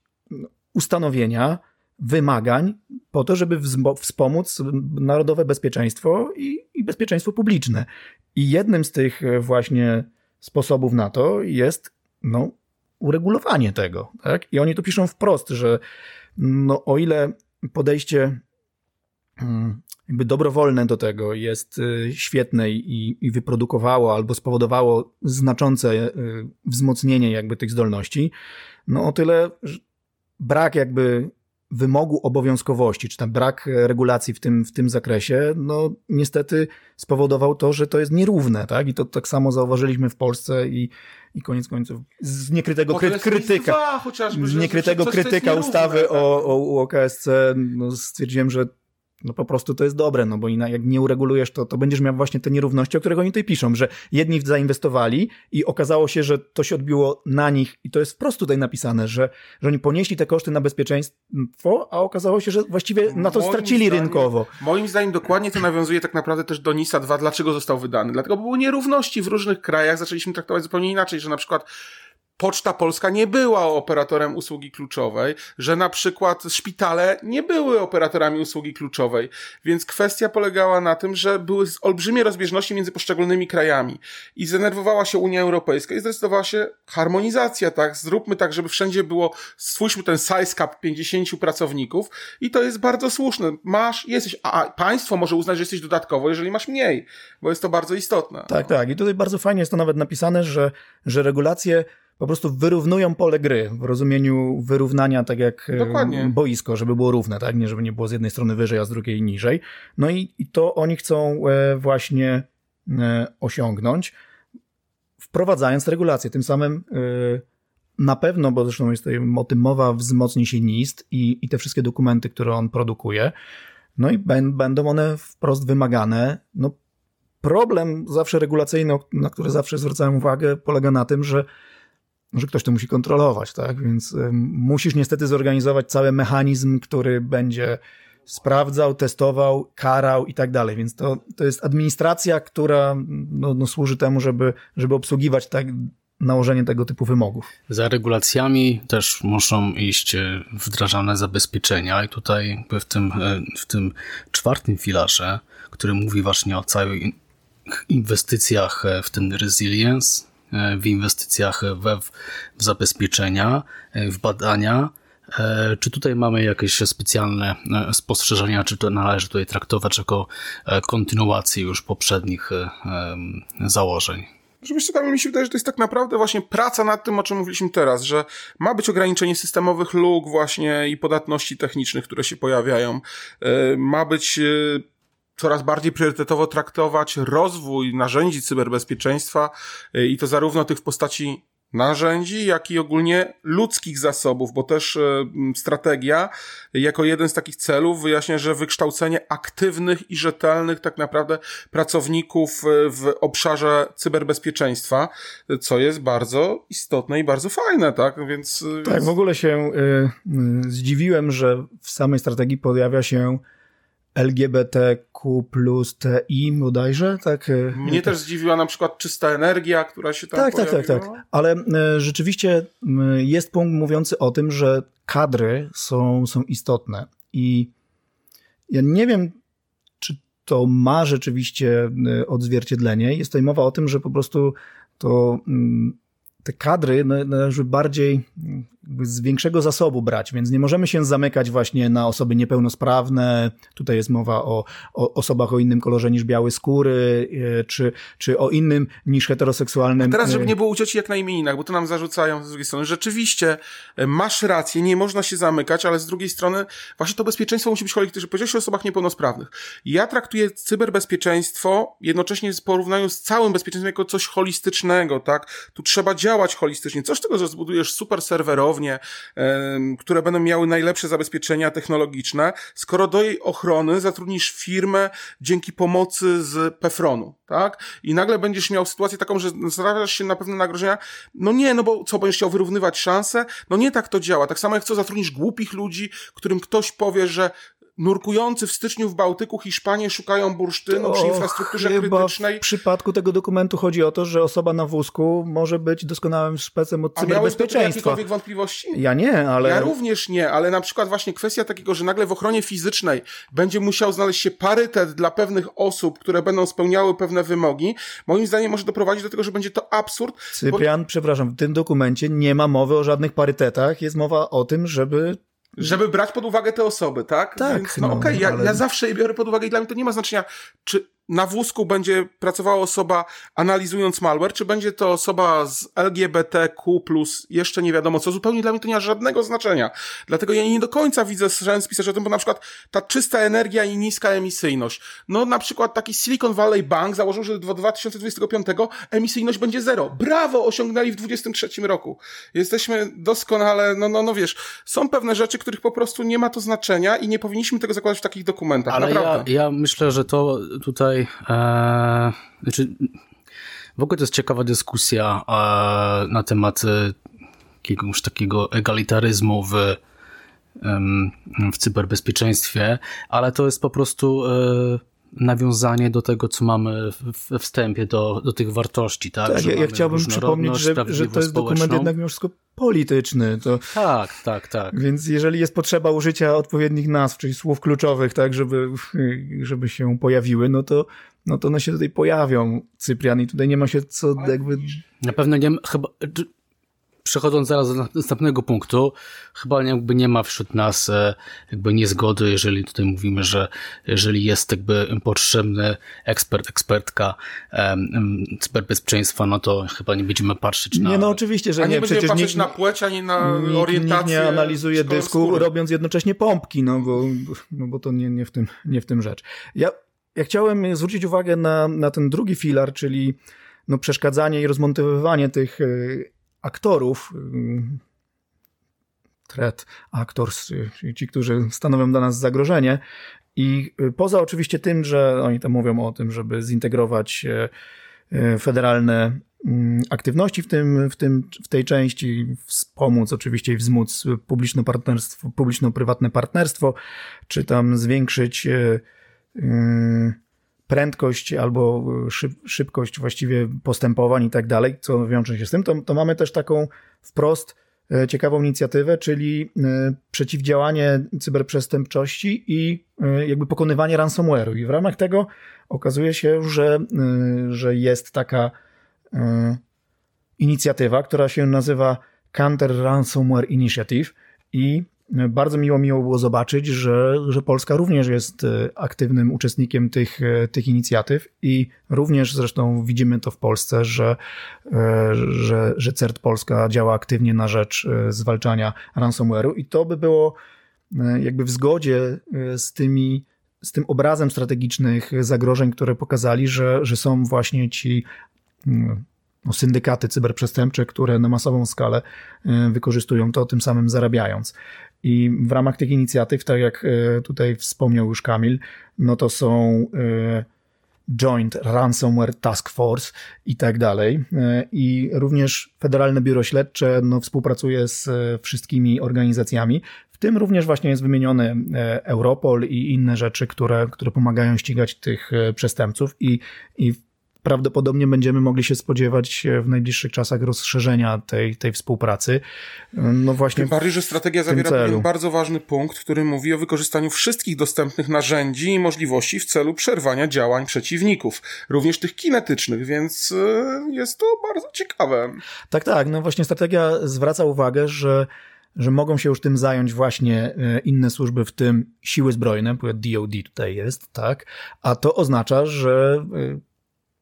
Speaker 2: ustanowienia wymagań po to, żeby wspomóc narodowe bezpieczeństwo i, i bezpieczeństwo publiczne. I jednym z tych właśnie sposobów na to jest no, uregulowanie tego. Tak? I oni tu piszą wprost, że no o ile podejście mm, jakby dobrowolne do tego jest y, świetne i, i wyprodukowało albo spowodowało znaczące y, wzmocnienie jakby tych zdolności, no o tyle brak jakby wymogu obowiązkowości, czy tam brak regulacji w tym, w tym zakresie, no niestety spowodował to, że to jest nierówne, tak? I to tak samo zauważyliśmy w Polsce i, i koniec końców z niekrytego kry, krytyka, z niekrytego krytyka ustawy o, o, o KSC no, stwierdziłem, że no po prostu to jest dobre, no bo jak nie uregulujesz, to, to będziesz miał właśnie te nierówności, o których oni tutaj piszą, że jedni zainwestowali i okazało się, że to się odbiło na nich i to jest wprost tutaj napisane, że, że oni ponieśli te koszty na bezpieczeństwo, a okazało się, że właściwie na to moim stracili zdaniem, rynkowo.
Speaker 3: Moim zdaniem dokładnie to nawiązuje tak naprawdę też do NISA 2, dlaczego został wydany. Dlatego były nierówności w różnych krajach, zaczęliśmy traktować zupełnie inaczej, że na przykład Poczta Polska nie była operatorem usługi kluczowej, że na przykład szpitale nie były operatorami usługi kluczowej, więc kwestia polegała na tym, że były olbrzymie rozbieżności między poszczególnymi krajami i zdenerwowała się Unia Europejska i zdecydowała się harmonizacja, tak, zróbmy tak, żeby wszędzie było, stwórzmy ten size cap 50 pracowników i to jest bardzo słuszne. Masz, jesteś, a państwo może uznać, że jesteś dodatkowo, jeżeli masz mniej, bo jest to bardzo istotne.
Speaker 2: Tak, tak. I tutaj bardzo fajnie jest to nawet napisane, że, że regulacje po prostu wyrównują pole gry w rozumieniu wyrównania, tak jak e, Dokładnie. boisko, żeby było równe, tak? Nie, żeby nie było z jednej strony wyżej, a z drugiej niżej. No i, i to oni chcą e, właśnie e, osiągnąć, wprowadzając regulacje. Tym samym na pewno, bo zresztą jest tutaj o tym mowa, wzmocni się NIST i, i te wszystkie dokumenty, które on produkuje. No i będą one wprost wymagane. No, problem zawsze regulacyjny, na który zawsze zwracałem uwagę, polega na tym, że że ktoś to musi kontrolować, tak? Więc musisz niestety zorganizować cały mechanizm, który będzie sprawdzał, testował, karał i tak dalej. Więc to, to jest administracja, która no, no służy temu, żeby, żeby obsługiwać tak nałożenie tego typu wymogów.
Speaker 1: Za regulacjami też muszą iść e, wdrażane zabezpieczenia i tutaj w tym, e, w tym czwartym filarze, który mówi właśnie o całych inwestycjach w ten resilience, w inwestycjach we, w zabezpieczenia, e, w badania, Czy tutaj mamy jakieś specjalne spostrzeżenia, czy to należy tutaj traktować jako kontynuację już poprzednich założeń?
Speaker 3: Żebyście tam mi się wydaje, że to jest tak naprawdę właśnie praca nad tym, o czym mówiliśmy teraz, że ma być ograniczenie systemowych luk właśnie i podatności technicznych, które się pojawiają. Ma być coraz bardziej priorytetowo traktować rozwój narzędzi cyberbezpieczeństwa y, i to zarówno tych w postaci narzędzi, jak i ogólnie ludzkich zasobów, bo też y, strategia jako jeden z takich celów wyjaśnia, że wykształcenie aktywnych i rzetelnych tak naprawdę pracowników y, w obszarze cyberbezpieczeństwa, co jest bardzo istotne i bardzo fajne, tak? Więc
Speaker 2: tak, w ogóle się zdziwiłem, że w samej strategii pojawia się LGBTQ plus TI bodajże, tak?
Speaker 3: Mnie też zdziwiła na przykład czysta energia, która się tam
Speaker 2: Tak,
Speaker 3: pojawiła.
Speaker 2: tak, tak, tak. Ale e, rzeczywiście jest punkt mówiący o tym, że kadry są, są istotne i ja nie wiem, czy to ma rzeczywiście e, odzwierciedlenie. Jest tutaj mowa o tym, że po prostu to te kadry należy bardziej z większego zasobu brać, więc nie możemy się zamykać właśnie na osoby niepełnosprawne. Tutaj jest mowa o, o osobach o innym kolorze niż białe skóry, e, czy, czy o innym niż heteroseksualnym.
Speaker 3: A teraz, żeby e, nie było ucieczki jak na imieninach, bo to nam zarzucają z drugiej strony. Rzeczywiście e, masz rację, nie można się zamykać, ale z drugiej strony właśnie to bezpieczeństwo musi być kolektywne. Powiedziałeś o osobach niepełnosprawnych. Ja traktuję cyberbezpieczeństwo jednocześnie w porównaniu z całym bezpieczeństwem jako coś holistycznego, tak? Tu trzeba działać holistycznie. Coś tego, że zbudujesz super serwerowy, które będą miały najlepsze zabezpieczenia technologiczne, skoro do jej ochrony zatrudnisz firmę dzięki pomocy z Pefronu, tak? I nagle będziesz miał sytuację taką, że narażasz się na pewne nagrożenia. No nie, no bo co, będziesz chciał wyrównywać szanse? No nie tak to działa. Tak samo jak co, zatrudnisz głupich ludzi, którym ktoś powie, że nurkujący w styczniu w Bałtyku Hiszpanie szukają bursztynu przy infrastrukturze krytycznej.
Speaker 2: W przypadku tego dokumentu chodzi o to, że osoba na wózku może być doskonałym szpecem od cyberbezpieczeństwa. A
Speaker 3: jakiekolwiek wątpliwości?
Speaker 2: Ja nie, ale...
Speaker 3: Ja również nie, ale na przykład właśnie kwestia takiego, że nagle w ochronie fizycznej będzie musiał znaleźć się parytet dla pewnych osób, które będą spełniały pewne wymogi, moim zdaniem może doprowadzić do tego, że będzie to absurd.
Speaker 2: Cyprian, bo... przepraszam, w tym dokumencie nie ma mowy o żadnych parytetach, jest mowa o tym, żeby
Speaker 3: żeby brać pod uwagę te osoby, tak?
Speaker 2: Tak. Więc,
Speaker 3: no, no okej, okay, ja, ale... ja zawsze je biorę pod uwagę i dla mnie to nie ma znaczenia, czy na wózku będzie pracowała osoba analizując malware, czy będzie to osoba z LGBTQ+, jeszcze nie wiadomo co, zupełnie dla mnie to nie ma żadnego znaczenia. Dlatego ja nie do końca widzę sens pisać o tym, bo na przykład ta czysta energia i niska emisyjność. No na przykład taki Silicon Valley Bank założył, że do 2025 emisyjność będzie zero. Brawo, osiągnęli w 2023 roku. Jesteśmy doskonale, no, no, no wiesz, są pewne rzeczy, których po prostu nie ma to znaczenia i nie powinniśmy tego zakładać w takich dokumentach.
Speaker 1: Ale
Speaker 3: naprawdę.
Speaker 1: Ja, ja myślę, że to tutaj tutaj, e, znaczy, w ogóle to jest ciekawa dyskusja e, na temat e, jakiegoś takiego egalitaryzmu w, w cyberbezpieczeństwie, ale to jest po prostu e, nawiązanie do tego, co mamy we wstępie, do, do tych wartości, tak?
Speaker 2: tak ja, ja chciałbym przypomnieć, że, że to jest dokument jednak mimo wszystko polityczny. To...
Speaker 1: Tak, tak, tak.
Speaker 2: Więc jeżeli jest potrzeba użycia odpowiednich nazw, czyli słów kluczowych, tak, żeby, żeby się pojawiły, no to, no to one się tutaj pojawią, Cyprian, i tutaj nie ma się co jakby...
Speaker 1: Na pewno nie, chyba, przechodząc zaraz do następnego punktu, chyba jakby nie ma wśród nas e, jakby niezgody, jeżeli tutaj mówimy, że jeżeli jest jakby potrzebny ekspert, ekspertka um, cyberbezpieczeństwa, no to chyba nie będziemy patrzeć na...
Speaker 2: Nie, no oczywiście, że
Speaker 3: A nie.
Speaker 2: nie
Speaker 3: będziemy patrzeć nikt, na płeć, ani na nikt, orientację. Nikt
Speaker 2: nie analizuje dysku, skóry. robiąc jednocześnie pompki, no bo, no bo to nie, nie, w tym, nie w tym rzecz. Ja, ja chciałem zwrócić uwagę na, na ten drugi filar, czyli no przeszkadzanie i rozmontowywanie tych e, aktorów, threat actors, ci, którzy stanowią dla nas zagrożenie. I poza oczywiście tym, że oni tam mówią o tym, żeby zintegrować e, e, federalne aktywności w, tym, w, tym, w tej części, wspomóc oczywiście i wzmóc publiczno-prywatne partnerstwo, czy tam zwiększyć e, prędkość albo szyb, szybkość właściwie postępowań i tak dalej, co wiąże się z tym, to, to mamy też taką wprost e, ciekawą inicjatywę, czyli e, przeciwdziałanie cyberprzestępczości i e, jakby pokonywanie ransomware'u. I w ramach tego okazuje się, że, że jest taka inicjatywa, która się nazywa Counter Ransomware Initiative i bardzo miło miło było zobaczyć, że, że Polska również jest aktywnym uczestnikiem tych, tych inicjatyw i również zresztą widzimy to w Polsce, że, że, że CERT Polska działa aktywnie na rzecz zwalczania ransomware'u i to by było jakby w zgodzie z tymi z tym obrazem strategicznych zagrożeń, które pokazali, że, że są właśnie ci mm, no, syndykaty cyberprzestępcze, które na masową skalę e, wykorzystują to, tym samym zarabiając. I w ramach tych inicjatyw, tak jak e, tutaj wspomniał już Kamil, no to są e, Joint Ransomware Task Force i tak dalej. I również Federalne Biuro Śledcze no, współpracuje z wszystkimi organizacjami, w tym również właśnie jest wymieniony Europol i inne rzeczy, które, które pomagają ścigać tych przestępców i, i prawdopodobnie będziemy mogli się spodziewać w najbliższych czasach rozszerzenia tej, tej współpracy. No właśnie.
Speaker 3: Tym bardziej, że strategia zawiera pewien bardzo ważny punkt, który mówi o wykorzystaniu wszystkich dostępnych narzędzi i możliwości w celu przerwania działań przeciwników, również tych kinetycznych, więc e, jest to bardzo ciekawe.
Speaker 2: Tak, tak. No właśnie strategia zwraca uwagę, że że mogą się już tym zająć właśnie e, inne służby, w tym siły zbrojne, bo DOD tutaj jest, tak? A to oznacza, że e,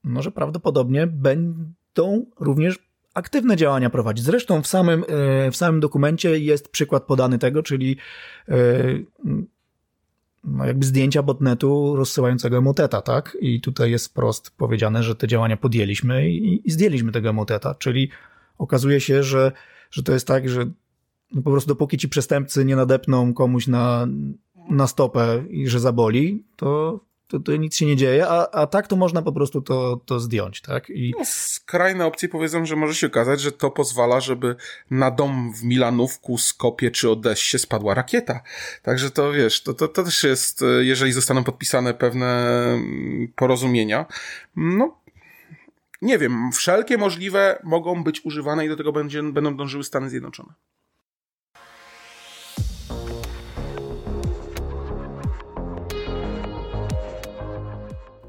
Speaker 2: no, że prawdopodobnie będą również aktywne działania prowadzić. Zresztą w samym, e, w samym dokumencie jest przykład podany tego, czyli e, no jakby zdjęcia botnetu rozsyłającego emoteta, tak? I tutaj jest wprost powiedziane, że te działania podjęliśmy i, i zdjęliśmy tego emoteta, czyli okazuje się, że, że to jest tak, że no po prostu dopóki ci przestępcy nie nadepną komuś na, na stopę i że zaboli, to to, to nic się nie dzieje, a, a tak to można po prostu to, to zdjąć, tak?
Speaker 3: I... No, skrajne opcje powiedzą, że może się okazać, że to pozwala, żeby na dom w Milanówku, Skopie czy Odessie spadła rakieta. Także to wiesz, to, to, to też jest, jeżeli zostaną podpisane pewne mm, porozumienia, no nie wiem, wszelkie możliwe mogą być używane i do tego będzie, będą dążyły Stany Zjednoczone.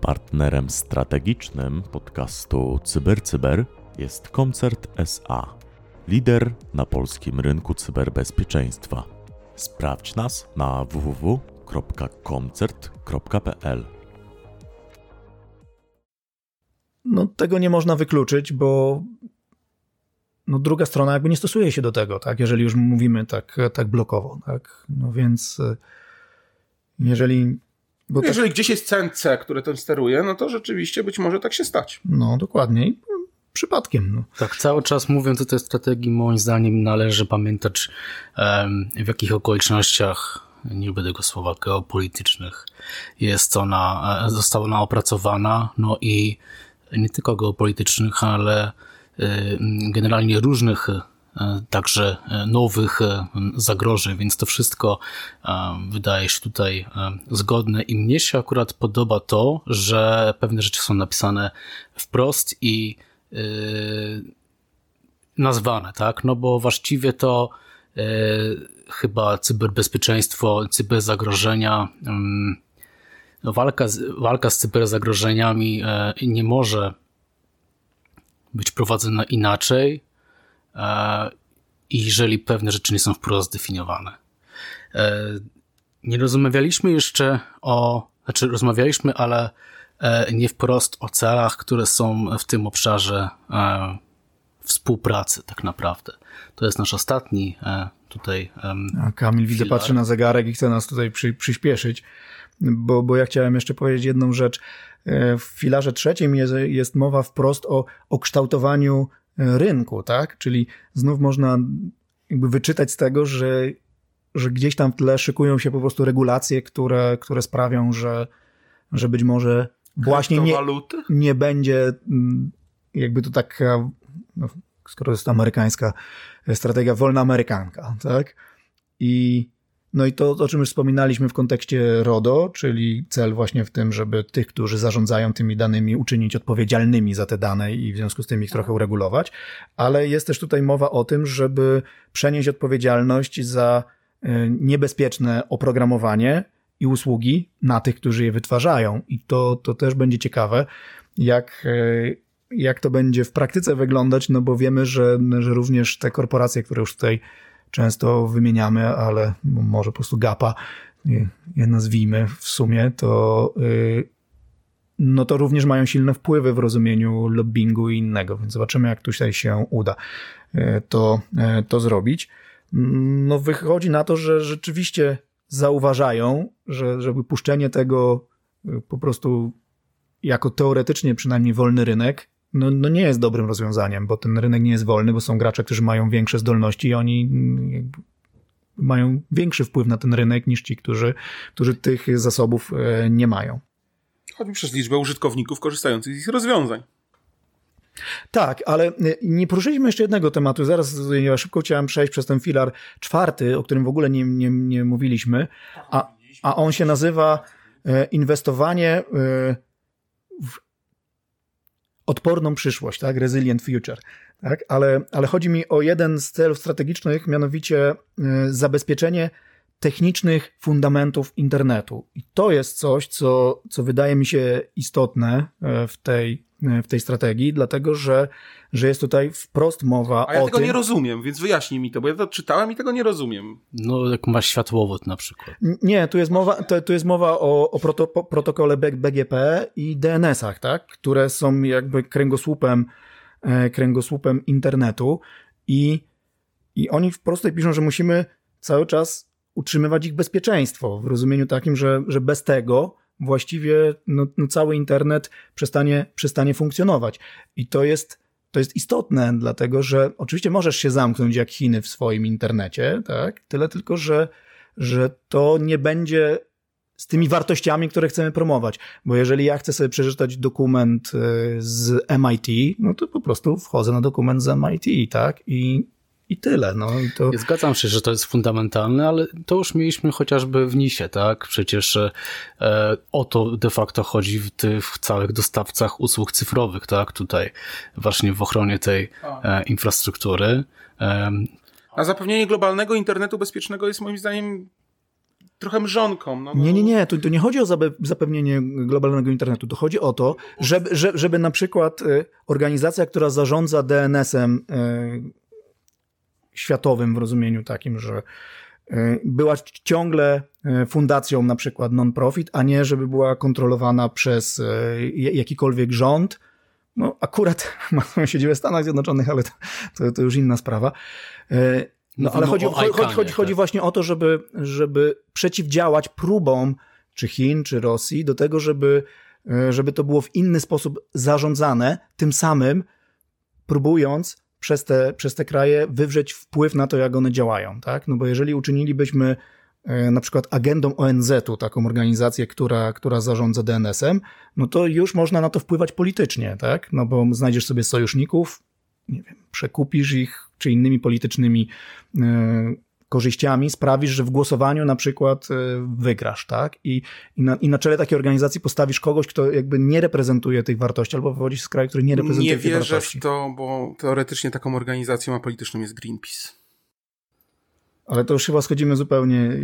Speaker 4: Partnerem strategicznym podcastu CyberCyber jest Koncert SA, lider na polskim rynku cyberbezpieczeństwa. Sprawdź nas na www.koncert.pl.
Speaker 2: No, tego nie można wykluczyć, bo no, druga strona jakby nie stosuje się do tego, tak, jeżeli już mówimy tak, tak blokowo, tak, no więc e, jeżeli
Speaker 3: bo Jeżeli tak... gdzieś jest CNC, które tym steruje, no to rzeczywiście być może tak się stać.
Speaker 2: No, dokładnie. Przypadkiem. No.
Speaker 1: Tak, cały czas mówiąc o tej strategii, moim zdaniem należy pamiętać, um, w jakich okolicznościach, nie lubię tego słowa, geopolitycznych, jest ona, e, została ona opracowana, no i nie tylko geopolitycznych, ale y, generalnie różnych także e, nowych e, zagrożeń, więc to wszystko wydaje się tutaj zgodne i mnie się akurat podoba to, że pewne rzeczy są napisane wprost i nazwane, tak? No bo właściwie to chyba cyberbezpieczeństwo, cyberzagrożenia, no walka, z, walka z cyberzagrożeniami nie może być prowadzona inaczej, E, jeżeli pewne rzeczy nie są wprost zdefiniowane. E, nie rozmawialiśmy jeszcze o, znaczy rozmawialiśmy, ale e, nie wprost o celach, które są w tym obszarze współpracy tak naprawdę. To jest nasz ostatni tutaj.
Speaker 2: A Kamil, widzę, patrzy na zegarek i chce nas tutaj przy, przyspieszyć, bo, bo ja chciałem jeszcze powiedzieć jedną rzecz. W filarze trzecim jest, jest mowa wprost o, o kształtowaniu rynku, tak? Czyli znów można jakby wyczytać z tego, że, że gdzieś tam w tle szykują się po prostu regulacje, które, które sprawią, że, że być może właśnie nie, nie będzie mm, jakby to taka, no, skoro jest to amerykańska strategia, wolna amerykanka, tak? I no i to, o czym już wspominaliśmy w kontekście RODO, czyli cel właśnie w tym, żeby tych, którzy zarządzają tymi danymi, uczynić odpowiedzialnymi za te dane i w związku z tym ich trochę uregulować, ale jest też tutaj mowa o tym, żeby przenieść odpowiedzialność za e, niebezpieczne oprogramowanie i usługi na tych, którzy je wytwarzają. I to, to też będzie ciekawe, jak, e, jak to będzie w praktyce wyglądać, no bo wiemy, że, że również te korporacje, które już tutaj często wymieniamy, ale może po prostu gapa je nazwijmy w sumie, to no to również mają silne wpływy w rozumieniu lobbingu i innego, więc zobaczymy, jak tutaj się uda to, to zrobić. No wychodzi na to, że rzeczywiście zauważają, że żeby puszczenie tego po prostu jako teoretycznie przynajmniej wolny rynek, no, no nie jest dobrym rozwiązaniem, bo ten rynek nie jest wolny, bo są gracze, którzy mają większe zdolności i oni mm, mają większy wpływ na ten rynek niż ci, którzy, którzy tych zasobów e, nie mają.
Speaker 3: Chodzi przez liczbę użytkowników korzystających z ich rozwiązań.
Speaker 2: Tak, ale e, nie poruszyliśmy jeszcze jednego tematu. Zaraz ja szybko chciałem przejść przez ten filar czwarty, o którym w ogóle nie, nie, nie mówiliśmy, a, a on się nazywa e, inwestowanie w odporną przyszłość, tak? Resilient future. Tak? Ale, ale chodzi mi o jeden z celów strategicznych, mianowicie e, zabezpieczenie technicznych fundamentów internetu. I to jest coś, co, co wydaje mi się istotne e, w tej w tej strategii, dlatego że, że jest tutaj wprost mowa
Speaker 3: A ja
Speaker 2: o
Speaker 3: tego
Speaker 2: tym...
Speaker 3: nie rozumiem, więc wyjaśnij mi to, bo ja to czytałem i tego nie rozumiem.
Speaker 1: No, jak masz światłowód na przykład.
Speaker 2: Nie, tu jest mowa, to, tu jest mowa o, o proto, protokole BGP i DNS-ach, tak? które są jakby kręgosłupem, e, kręgosłupem internetu i, i oni wprost tutaj piszą, że musimy cały czas utrzymywać ich bezpieczeństwo w rozumieniu takim, że, że bez tego właściwie no, no cały internet przestanie, przestanie funkcjonować. I to jest, to jest istotne, dlatego że oczywiście możesz się zamknąć jak Chiny w swoim internecie, tak? Tyle tylko, że, że to nie będzie z tymi wartościami, które chcemy promować. Bo jeżeli ja chcę sobie przeczytać dokument y, z MIT, no to po prostu wchodzę na dokument z MIT, tak? I i tyle. No, i to...
Speaker 1: Zgadzam się, że to jest fundamentalne, ale to już mieliśmy chociażby w NISie, tak? Przecież e, o to de facto chodzi w tych całych dostawcach usług cyfrowych, tak? Tutaj właśnie w ochronie tej e, infrastruktury. E,
Speaker 3: a zapewnienie globalnego internetu bezpiecznego jest moim zdaniem trochę mrzonką. No,
Speaker 2: no. Nie, nie, nie. Tu, tu nie chodzi o zapewnienie globalnego internetu. To chodzi o to, żeby, żeby, żeby na przykład e, organizacja, która zarządza DNS-em e, światowym w rozumieniu takim, że e, była ciągle e, fundacją na przykład non-profit, a nie żeby była kontrolowana przez e, jakikolwiek rząd. No akurat <laughs> ma siedzibę w Stanach Zjednoczonych, ale to, to, już inna sprawa. No, ale chodzi, chodzi, chodzi, chodzi, chodzi tak. właśnie o to, żeby, żeby przeciwdziałać próbom czy Chin, czy Rosji do tego, żeby, żeby to było w inny sposób zarządzane, tym samym próbując przez te, przez te kraje wywrzeć wpływ na to, jak one działają, tak? No bo jeżeli uczynilibyśmy e, na przykład agendą ONZ-u, taką organizację, która, która zarządza DNS-em, no to już można na to wpływać politycznie, tak? No bo znajdziesz sobie sojuszników, nie wiem, przekupisz ich, czy innymi politycznymi e, korzyściami sprawisz, że w głosowaniu na przykład e, wygrasz, tak? I, i, na, i na czele takiej organizacji postawisz kogoś, kto jakby nie reprezentuje tych wartości, albo wychodzi z kraju, który nie reprezentuje
Speaker 3: nie
Speaker 2: tych wartości.
Speaker 3: Nie wierzę w to, bo teoretycznie taką organizacją, a polityczną jest Greenpeace.
Speaker 2: Ale to już chyba schodzimy zupełnie e,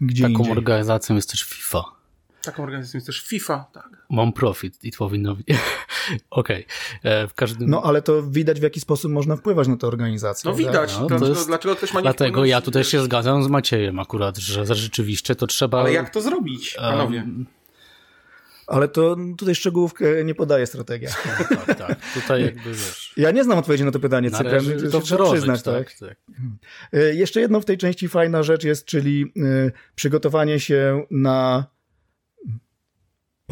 Speaker 2: gdzie
Speaker 1: Taką
Speaker 2: indziej.
Speaker 1: organizacją jest też FIFA.
Speaker 3: Taką organizacją jest też FIFA, tak.
Speaker 1: Mam profit i powinno być. <laughs> Okej. Okay. E, w każdym...
Speaker 2: No ale to widać w jaki sposób można wpływać na tę organizację.
Speaker 3: No widać. No, dlaczego, jest... dlaczego ktoś ma nie
Speaker 1: Dlatego ja tutaj się zgadzam z Maciejem akurat, że rzeczywiście to trzeba...
Speaker 3: Ale jak to zrobić, panowie? Um...
Speaker 2: Ale to tutaj szczegółów nie podaje strategia. <laughs>
Speaker 1: Tak, tak, tak. Tutaj jakby wiesz.
Speaker 2: Ja nie znam odpowiedzi na to pytanie, Cyprian. To trzeba przyznać, tak? tak? tak. Jeszcze jedną w tej części fajna rzecz jest, czyli przygotowanie się na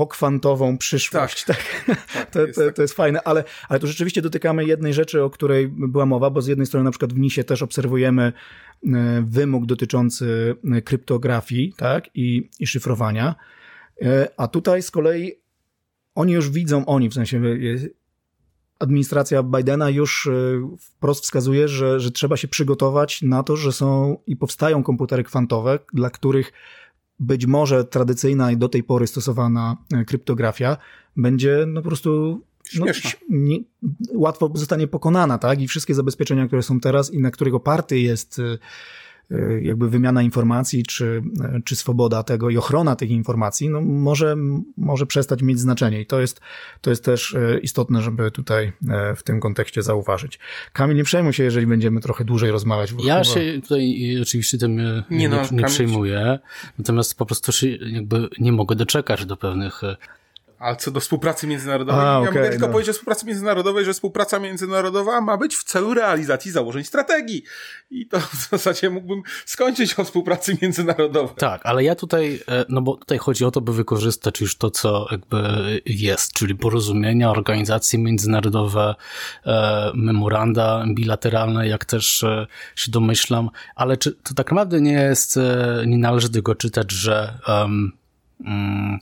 Speaker 2: pokwantową przyszłość. Tak. tak. <laughs> tak to, to, to, jest fajne, ale, ale tu rzeczywiście dotykamy jednej rzeczy, o której była mowa, bo z jednej strony na przykład w NISie też obserwujemy e, wymóg dotyczący e, kryptografii tak, i, i szyfrowania, e, a tutaj z kolei oni już widzą, oni w sensie administracja Bidena już wprost wskazuje, że, że trzeba się przygotować na to, że są i powstają komputery kwantowe, dla których być może tradycyjna i do tej pory stosowana e, kryptografia będzie no po prostu no, nie, łatwo zostanie pokonana, tak? I wszystkie zabezpieczenia, które są teraz i na których oparty jest y, jakby wymiana informacji, czy, czy swoboda tego i ochrona tych informacji, no może, może przestać mieć znaczenie. I to jest, to jest też istotne, żeby tutaj w tym kontekście zauważyć. Kamil, nie przejmuj się, jeżeli będziemy trochę dłużej rozmawiać.
Speaker 1: Ja się tutaj oczywiście tym nie, nie, no, nie przejmuję, natomiast po prostu się jakby nie mogę doczekać do pewnych
Speaker 3: a co do współpracy międzynarodowej, A, ja mogę tylko no. powiedzieć o współpracy międzynarodowej, że współpraca międzynarodowa ma być w celu realizacji założeń strategii. I to <laughs> w zasadzie mógłbym skończyć o współpracy międzynarodowej.
Speaker 1: Tak, ale ja tutaj, e, no bo tutaj chodzi o to, by wykorzystać już to, co jakby jest, czyli porozumienia, organizacje międzynarodowe, e, memoranda bilateralne, jak też e, się domyślam, ale czy to tak naprawdę nie jest, nie należy tego czytać, że um, um,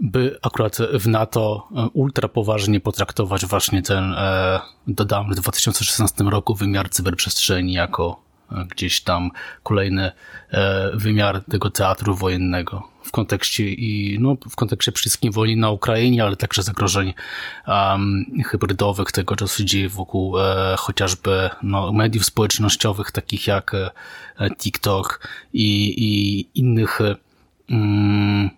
Speaker 1: by akurat w NATO e, ultra poważnie potraktować właśnie ten, e, dodam, w 2016 roku wymiar cyberprzestrzeni jako e, gdzieś tam kolejny wymiar tego teatru wojennego. W kontekście i no, w kontekście wszystkim wojny na Ukrainie, ale także zagrożeń um, hybrydowych, tego co się dzieje wokół e, chociażby no, mediów społecznościowych, takich jak e, TikTok i, i innych Mm,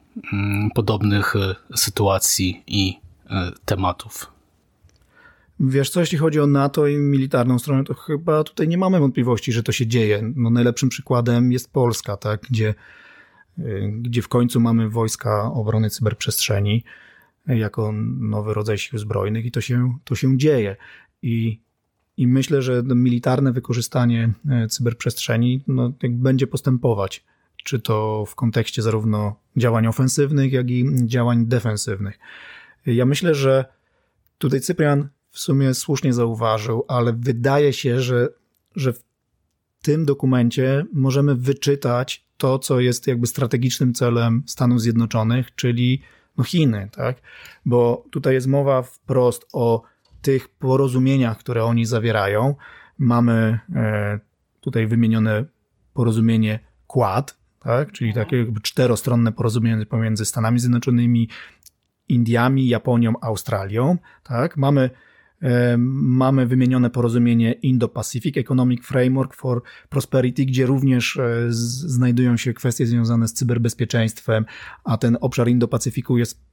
Speaker 1: podobnych e, sytuacji i e, tematów.
Speaker 2: Wiesz co, jeśli chodzi o NATO i militarną stronę, to chyba tutaj nie mamy wątpliwości, że to się dzieje. No, najlepszym przykładem jest Polska, tak, gdzie, e, gdzie w końcu mamy wojska obrony cyberprzestrzeni jako nowy rodzaj sił zbrojnych i to się, to się dzieje. I, i myślę, że militarne wykorzystanie cyberprzestrzeni no, będzie postępować czy to w kontekście zarówno działań ofensywnych, jak i działań defensywnych. Ja myślę, że tutaj Cyprian w sumie słusznie zauważył, ale wydaje się, że, że w tym dokumencie możemy wyczytać to, co jest jakby strategicznym celem Stanów Zjednoczonych, czyli no Chiny, tak? Bo tutaj jest mowa wprost o tych porozumieniach, które oni zawierają. Mamy e, tutaj wymienione porozumienie Quad, tak? czyli takie jakby czterostronne porozumienie pomiędzy Stanami Zjednoczonymi, Indiami, Japonią, Australią. Tak? Mamy, e, mamy wymienione porozumienie Indo-Pacific Economic Framework for Prosperity, gdzie również e, znajdują się kwestie związane z cyberbezpieczeństwem, a ten obszar Indo-Pacyfiku jest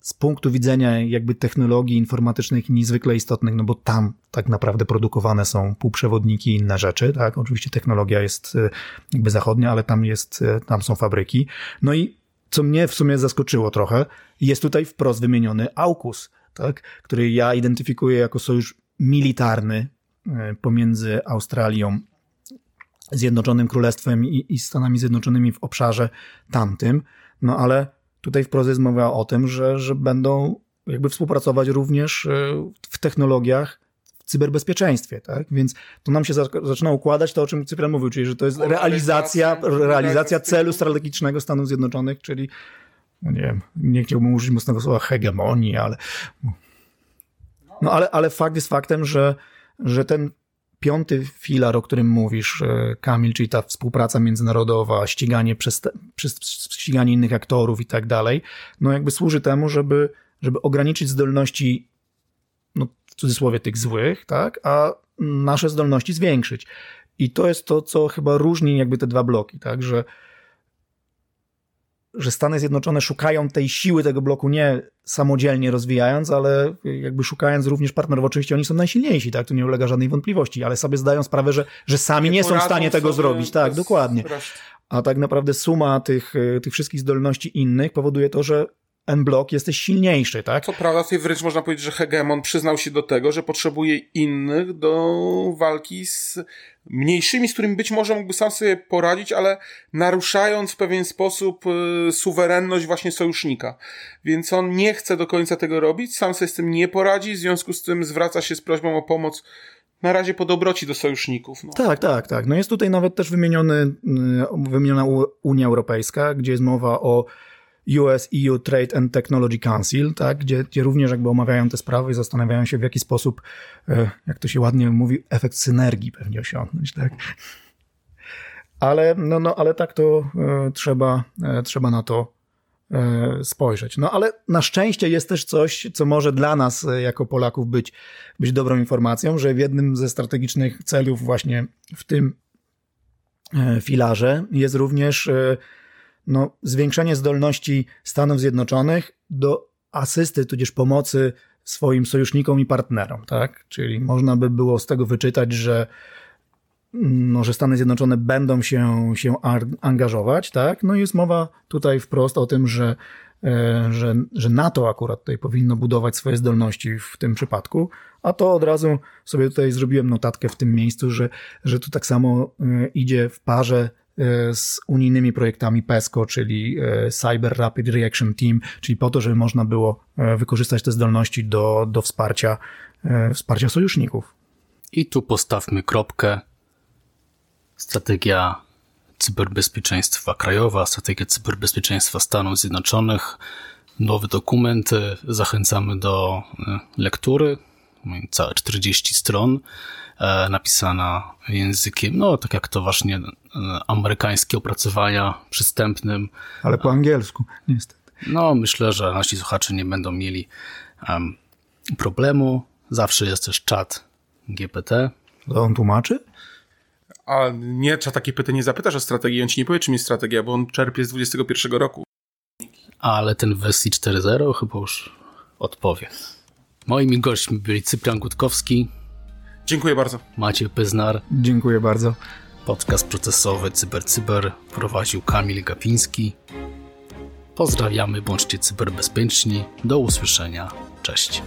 Speaker 2: z punktu widzenia jakby technologii informatycznych niezwykle istotnych, no bo tam tak naprawdę produkowane są półprzewodniki i inne rzeczy, tak? Oczywiście technologia jest e, jakby zachodnia, ale tam jest, e, tam są fabryki. No i co mnie w sumie zaskoczyło trochę, jest tutaj wprost wymieniony AUKUS, tak? Który ja identyfikuję jako sojusz militarny e, pomiędzy Australią Zjednoczonym Królestwem i, i Stanami Zjednoczonymi w obszarze tamtym, no ale Tutaj wprost jest mowa o tym, że, że będą jakby współpracować również e, w technologiach, w cyberbezpieczeństwie, tak? Więc to nam się zaczyna układać to, o czym Cyprian mówił, czyli że to jest realizacja, realizacja celu strategicznego Stanów Zjednoczonych, czyli no nie wiem, nie chciałbym użyć mocnego słowa hegemonii, ale no ale, ale fakt jest faktem, że, że ten piąty filar, o którym mówisz, e, Kamil, czyli ta współpraca międzynarodowa, ściganie, przez, przez ściganie innych aktorów i tak dalej, no jakby służy temu, żeby, żeby ograniczyć zdolności, no w cudzysłowie tych złych, tak, a nasze zdolności zwiększyć. I to jest to, co chyba różni jakby te dwa bloki, tak, że że Stany Zjednoczone szukają tej siły tego bloku nie samodzielnie rozwijając, ale jakby szukając również partnerów. Oczywiście oni są najsilniejsi, tak? Tu nie ulega żadnej wątpliwości, ale sobie zdają sprawę, że, że sami nie, nie są w stanie tego zrobić. Tak, dokładnie. A tak naprawdę suma tych, tych wszystkich zdolności innych powoduje to, że N-Block jesteś silniejszy, tak?
Speaker 3: Co prawda, tutaj wręcz można powiedzieć, że hegemon przyznał się do tego, że potrzebuje innych do walki z mniejszymi, z którymi być może mógłby sam sobie poradzić, ale naruszając w pewien sposób y, suwerenność właśnie sojusznika. Więc on nie chce do końca tego robić, sam sobie z tym nie poradzi, w związku z tym zwraca się z prośbą o pomoc na razie po dobroci do sojuszników. No.
Speaker 2: Tak, tak, tak. No jest tutaj nawet też wymieniony, y, wymieniona Unia Europejska, gdzie jest mowa o US EU Trade and Technology Council, tak, gdzie, gdzie również jakby omawiają te sprawy i zastanawiają się, w jaki sposób, e, jak to się ładnie mówi, efekt synergii pewnie osiągnąć, tak. Ale, no, no, ale tak to e, trzeba, e, trzeba na to spojrzeć. No ale na szczęście jest też coś, co może dla nas jako Polaków być, być dobrą informacją, że w jednym ze strategicznych celów właśnie w tym filarze jest również no, zwiększenie zdolności Stanów Zjednoczonych do asysty, tudzież pomocy swoim sojusznikom i partnerom, tak? Czyli można by było z tego wyczytać, że, no, że Stany Zjednoczone będą się, się angażować, tak? No jest mowa tutaj wprost o tym, że, e, że, że NATO akurat tutaj powinno budować swoje zdolności w tym przypadku, a to od razu sobie tutaj zrobiłem notatkę w tym miejscu, że, że tu tak samo e, idzie w parze z unijnymi projektami PESCO, czyli e, Cyber Rapid Reaction Team, czyli po to, żeby można było e, wykorzystać te zdolności do, do wsparcia, wsparcia sojuszników.
Speaker 1: I tu postawmy kropkę. Strategia cyberbezpieczeństwa krajowa, strategia cyberbezpieczeństwa Stanów Zjednoczonych, nowy dokument. Zachęcamy do lektury. Całe 40 stron. E, napisana językiem, no tak jak to właśnie e, amerykańskie opracowania przystępnym.
Speaker 2: Ale po angielsku, niestety.
Speaker 1: No, myślę, że nasi słuchacze nie będą mieli um, problemu. Zawsze jest też czat GPT.
Speaker 2: To on tłumaczy?
Speaker 3: A nie, trzeba takie pytanie nie zapytasz o strategię, on ci nie powie, czym jest strategia, bo on czerpie z 21 roku.
Speaker 1: Ale ten w wersji 4.0 chyba już odpowie. Moimi gośćmi byli Cyprian Gutkowski,
Speaker 3: Dziękuję bardzo.
Speaker 1: Maciej Pyznar.
Speaker 2: Dziękuję bardzo.
Speaker 1: Podcast procesowy CyberCyber Cyber prowadził Kamil Gapiński. Pozdrawiamy, bądźcie cyberbezpieczni. Do usłyszenia. Cześć.